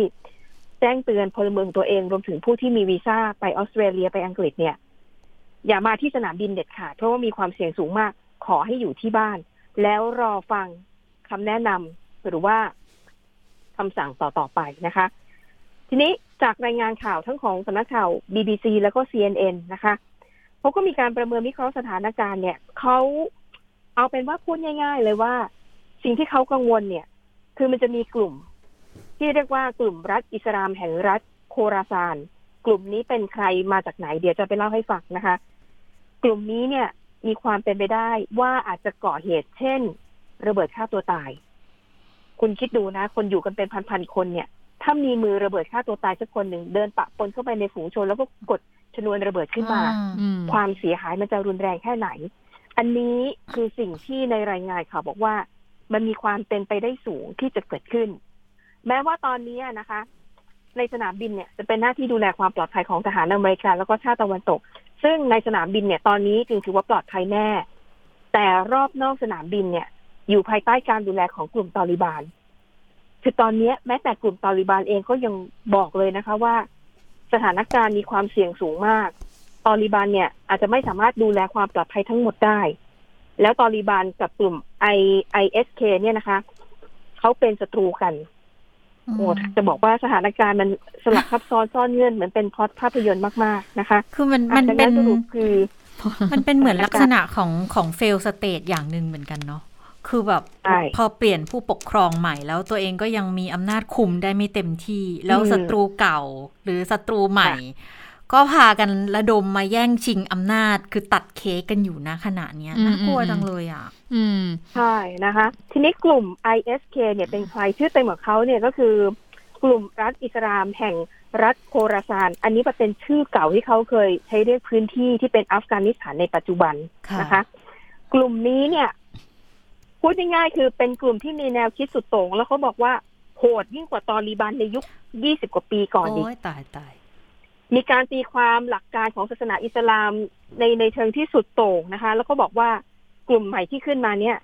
แจ้งเตือนพลเมืองตัวเองรวมถึงผู้ที่มีวีซ่าไปออสเตรเลียไปอังกฤษเนี่ย อย่ามาที่สนามบินเด็ดขาดเพราะว่ามีความเสี่ยงสูงมากขอให้อยู่ที่บ้าน แล้วรอฟังคำแนะนำหรือว่าคำสั่งต่อๆไปนะคะ ทีนี้จากรายงานข่าวทั้งของสำนักข่าว BBC แล้วก็ CNN นะคะ เขาก็มีการประเมินวิเคราะห์สถานการณ์เนี่ยเขาเอาเป็นว่าพูดง่าย ๆ เลยว่า สิ่งที่เขากังวลเนี่ย คือมันจะมีกลุ่ม ที่เรียกว่ากลุ่มรัฐอิสลามแห่งรัฐโคราซานกลุ่มนี้เป็นใครมาจากไหนเดี๋ยวจะไปเล่าให้ฟังนะคะ กลุ่มนี้เนี่ยมีความเป็นไปได้ว่าอาจจะก่อเหตุเช่น ระเบิดฆ่าตัวตาย คุณคิดดูนะ คนอยู่กันเป็นพันๆคนเนี่ย ถ้ามีมือระเบิดฆ่าตัวตายสักคนหนึ่งเดินปะปนเข้าไปในฝูงชนแล้วก็กด ชนวนระเบิดขึ้นมาอืมความเสียหายมันจะรุนแรงแค่ไหน อันนี้คือสิ่งที่ในรายงานข่าวบอกว่า มันมีความเป็นไปได้สูงที่จะเกิดขึ้น แม้ว่าตอนนี้นะคะ ในสนามบินเนี่ยจะเป็นหน้าที่ดูแลความปลอดภัยของทหารอเมริกันแล้วก็ชาติตะวันตก ซึ่งในสนามบินเนี่ยตอนนี้จึงถือว่าปลอดภัยแน่ แต่รอบนอกสนามบินเนี่ย อยู่ภายใต้การดูแลของกลุ่มตอริบานคือตอนนี้แม้แต่กลุ่มตอริบานเองก็ยังบอกเลยนะคะว่า สถานการณ์มีความเสี่ยงสูงมาก ตาลีบันเนี่ยอาจจะไม่สามารถดูแลความปลอดภัยทั้งหมดได้ แล้วตอริบานกับกลุ่ม I ISK เนี่ยนะคะเขาเป็นศัตรูกันโอ้จะบอกว่าสถานการณ์มันสลับซับซ้อนซ่อนเงื่อนเหมือนเป็นพล็อตภาพยนตร์มากๆนะคะ คือมันมันอะเป็นดังสรุปคือ มันเป็นเหมือนลักษณะของของ failed state อย่างหนึ่งเหมือนกันเนาะ คือแบบใช่พอเปลี่ยนผู้ปกครองใหม่แล้วตัวเองก็ยังมีอำนาจคุมได้ไม่เต็มที่ แล้วอืมศัตรูเก่าหรือศัตรูใหม่ ก็พากันระดมมาแย่งชิงอำนาจคือตัดเค้กกันอยู่นะขณะเนี้ยอืมน่ากลัวอืมจังเลยอะอืมใช่นะคะ ทีนี้กลุ่ม ISK เนี่ยเป็นใครชื่อเต็มของเขาเนี่ยก็คือกลุ่มรัฐอิสลามแห่งรัฐโคราซาน อันนี้เป็นชื่อเก่าที่เขาเคยใช้เรียกพื้นที่ที่เป็นอัฟกานิสถานในปัจจุบันค่ะนะคะ กลุ่มนี้เนี่ย พูดง่ายๆคือเป็นกลุ่มที่มีแนวคิดสุดโต่งแล้วเขาบอกว่าโหดยิ่งกว่าตอริบันในยุค 20 กว่าปีก่อนอีกโอ้ยตายตายมีการตีความหลักการของศาสนาอิสลามในในเชิงที่สุดโต่งนะคะ แล้วก็บอกว่ากลุ่มใหม่ที่ขึ้นมาเนี่ย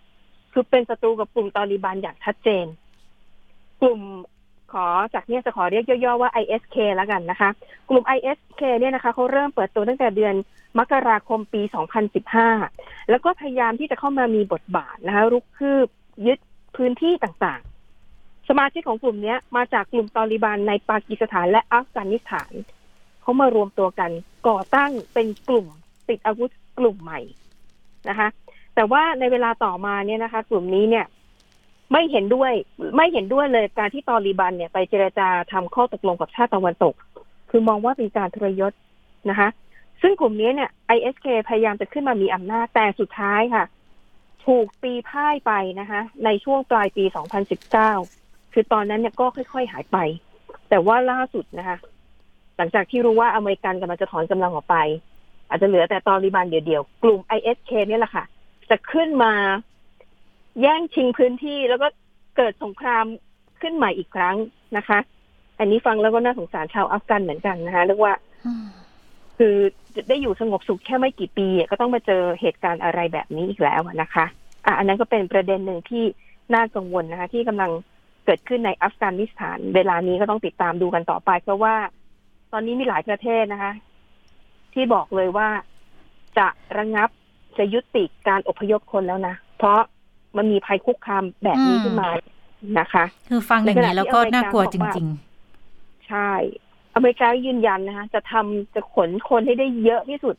คือเป็นศัตรูกับกลุ่มตอริบันอย่างชัดเจน กลุ่มขอจากเนี้ยจะขอเรียกย่อๆว่า ISK แล้วกันนะคะ กลุ่ม ISK เนี่ยนะคะเขาเริ่มเปิดตัวตั้งแต่เดือน มกราคมปี 2015 แล้วก็พยายามที่จะเข้ามามีบทบาทนะคะรุกคืบยึดพื้นที่ต่างๆ สมาชิกของกลุ่มนี้มาจากกลุ่มตอริบันในปากีสถานและอัฟกานิสถาน เขามารวมตัวกันก่อตั้งเป็นกลุ่มติดอาวุธกลุ่มใหม่นะคะ แต่ว่าในเวลาต่อมาเนี่ยนะคะ กลุ่มนี้เนี่ยไม่เห็นด้วยไม่เห็นด้วยเลยการที่ตอริบันเนี่ยไปเจรจาทำข้อตกลงกับชาติตะวันตก คือมองว่าเป็นการทรยศนะคะ ซึ่งกลุ่มนี้เนี่ย ISK พยายามจะขึ้นมามีอำนาจแต่สุดท้ายค่ะ ถูกตีพ่ายไปนะคะ ในช่วงปลายปี 2019 คือตอนนั้นเนี่ยก็ค่อยๆหายไป แต่ว่าล่าสุดนะคะ หลังจากที่รู้ว่าอเมริกันกำลังจะถอนกำลังออกไป อาจจะเหลือแต่ตอริบันเดียวๆกลุ่ม ISK เนี่ยแหละค่ะ จะขึ้นมาแย่งชิงพื้นที่แล้วก็เกิดสงครามขึ้นใหม่อีกครั้งนะคะ อันนี้ฟังแล้วก็น่าสงสารชาวอัฟกันเหมือนกันนะคะเรียกว่า คือจะได้อยู่สงบสุขแค่ไม่กี่ปี ก็ต้องมาเจอเหตุการณ์อะไรแบบนี้อีกแล้วนะคะอะอันนั้นก็เป็นประเด็นหนึ่งที่น่ากังวลนะคะ ที่กำลังเกิดขึ้นในอัฟกานิสถาน เวลานี้ก็ต้องติดตามดูกันต่อไป เพราะว่าตอนนี้มีหลายประเทศนะคะ ที่บอกเลยว่าจะระงับจะยุติการอพยพคนแล้วนะ เพราะมันมีภัยคุกคามแบบนี้ขึ้นมานะคะ คือฟังอย่างนี้แล้วก็น่ากลัวจริงใช่ อเมริกายืนยันนะคะจะทำจะขนคนให้ได้เยอะที่สุด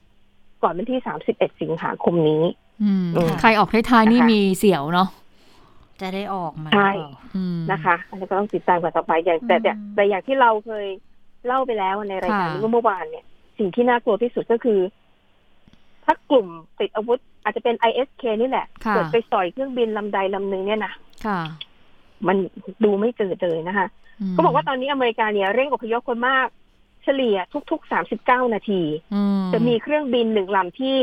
ก่อนวันที่31สิงหาคมนี้อืมอืมใครออกท้ายๆนี่นะคะมีเสียวเนาะๆจะได้ออกมาใช่หรือเปล่าอืมนะคะอันนี้ก็ต้องติดตามกันต่อไปอย่างแต่แต่อืมแต่อย่างที่เราเคยเล่าไปแล้วในรายการค่ะเมื่อวานเนี่ย สิ่งที่น่ากลัวที่สุดก็คือถ้ากลุ่มติดอาวุธ อาจจะเป็น ISK นี่แหละค่ะเกิดไปต่อยเครื่องบินลำใดลำหนึ่งเนี่ยนะค่ะ มันดูไม่เจอเจอนะคะมเขาบอกว่าตอนนี้อเมริกาเนี่ยเร่งอพยพคนมาก เฉลี่ยทุกๆ39นาทีอืจะมีเครื่องบินหนึ่งลำที่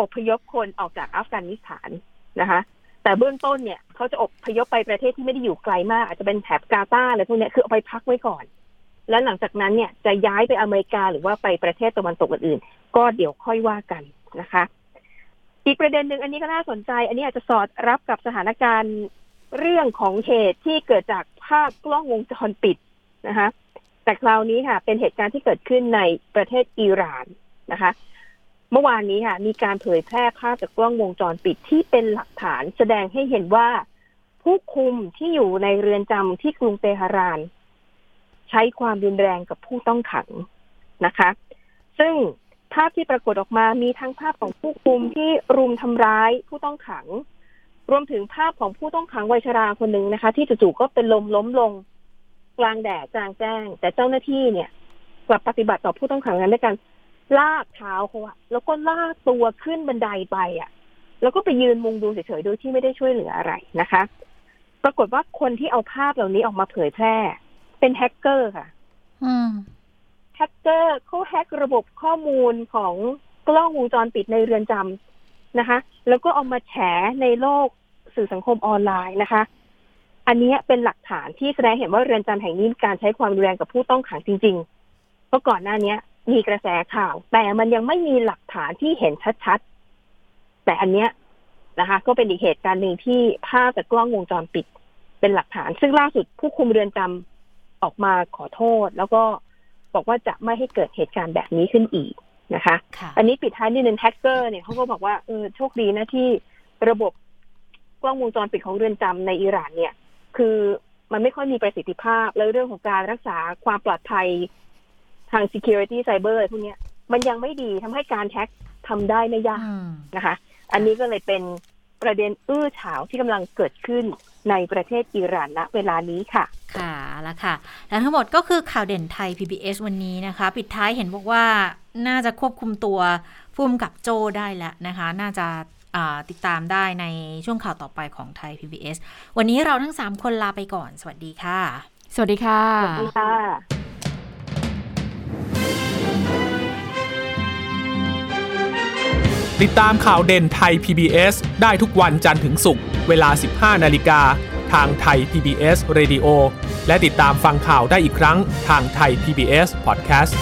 อพยพคนออกจากอัฟกานิสถานนะคะ แต่เบื้องต้นเนี่ยเขาจะอพยพไปประเทศที่ไม่ได้อยู่ไกลมาก อาจจะเป็นแถบกาตาร์อะไรพวกเนี้ยคือเอาไปพักไว้ก่อน แล้วหลังจากนั้นเนี่ยจะย้ายไปอเมริกาหรือว่าไปประเทศตะวันตกอื่นๆก็เดี๋ยวค่อยว่ากันนะคะ อีกประเด็นหนึ่งอันนี้ก็น่าสนใจ อันนี้อาจจะสอดรับกับสถานการณ์ เรื่องของเหตุที่เกิดจากภาพกล้องวงจรปิดนะคะแต่คราวนี้ค่ะ เป็นเหตุการณ์ที่เกิดขึ้นในประเทศอิหร่านนะคะ เมื่อวานนี้ค่ะ มีการเผยแพร่ภาพจากกล้องวงจรปิดที่เป็นหลักฐานแสดงให้เห็นว่า ผู้คุมที่อยู่ในเรือนจำที่กรุงเตหะราน ใช้ความรุนแรงกับผู้ต้องขังนะคะ ซึ่งภาพที่ปรากฏออกมามีทั้งภาพของผู้คุมที่รุมทำร้ายผู้ต้องขัง รวมถึงภาพของผู้ต้องขังวัยชราคนหนึ่งนะคะ ที่จู่ๆก็เป็นลมล้มลง กลางแดดจางแจ้ง แต่เจ้าหน้าที่เนี่ย กลับปฏิบัติต่อผู้ต้องขังนั้นด้วยกัน ลากเท้าเขาอะแล้วก็ลากตัวขึ้นบันไดไปอะแล้วก็ไปยืนมุงดูเฉยๆโดยที่ไม่ได้ช่วยเหลืออะไรนะคะ ปรากฏว่าคนที่เอาภาพเหล่านี้ออกมาเผยแพร่ เป็นแฮกเกอร์ค่ะอืมแฮกเกอร์เขาแฮกระบบข้อมูลของกล้องวงจรปิดในเรือนจำนะคะ แล้วก็เอามาแฉในโลก สื่อสังคมออนไลน์นะคะ อันนี้เป็นหลักฐานที่แสดงเห็นว่าเรือนจำแห่งนี้มีการใช้ความรุนแรงกับผู้ต้องขังจริงๆ เพราะก่อนหน้านี้มีกระแสข่าว แต่มันยังไม่มีหลักฐานที่เห็นชัดๆ แต่อันเนี้ยนะคะ ก็เป็นอีกเหตุการณ์หนึ่งที่ภาพจากกล้องวงจรปิดเป็นหลักฐาน ซึ่งล่าสุดผู้คุมเรือนจำออกมาขอโทษ แล้วก็บอกว่าจะไม่ให้เกิดเหตุการณ์แบบนี้ขึ้นอีกนะคะค่ะอันนี้ปิดท้ายนิดนึงแฮกเกอร์เนี่ยเขาก็บอกว่าเออโชคดีนะที่ระบบ กล้องวงจรปิดของเรือนจำในอิหร่านเนี่ย คือมันไม่ค่อยมีประสิทธิภาพ แล้วเรื่องของการรักษาความปลอดภัยทาง security cyber อะไรพวกเนี้ยมันยังไม่ดีทำให้การแฮ็กทำได้ไม่ยากอืมนะคะ อันนี้ก็เลยเป็นประเด็นอื้อฉาวที่กำลังเกิดขึ้นในประเทศอิหร่านณเวลานี้ค่ะ ค่ะแล้วค่ะ และทั้งหมดก็คือข่าวเด่นไทย PBS วันนี้นะคะ ปิดท้ายเห็นบอกว่าน่าจะควบคุมตัวพุ่มกับโจได้แล้วนะคะ น่าจะอ่า ติดตามได้ในช่วงข่าวต่อไปของไทย PBS วันนี้เราทั้ง 3 คนลาไปก่อน สวัสดีค่ะ สวัสดีค่ะ สวัสดีค่ะ ติดตามข่าวเด่นไทย PBS ได้ทุกวันจันทร์ถึงศุกร์เวลา 15 นาฬิกา ทางไทย PBS Radio และติดตามฟังข่าวได้อีกครั้งทางไทย PBS Podcast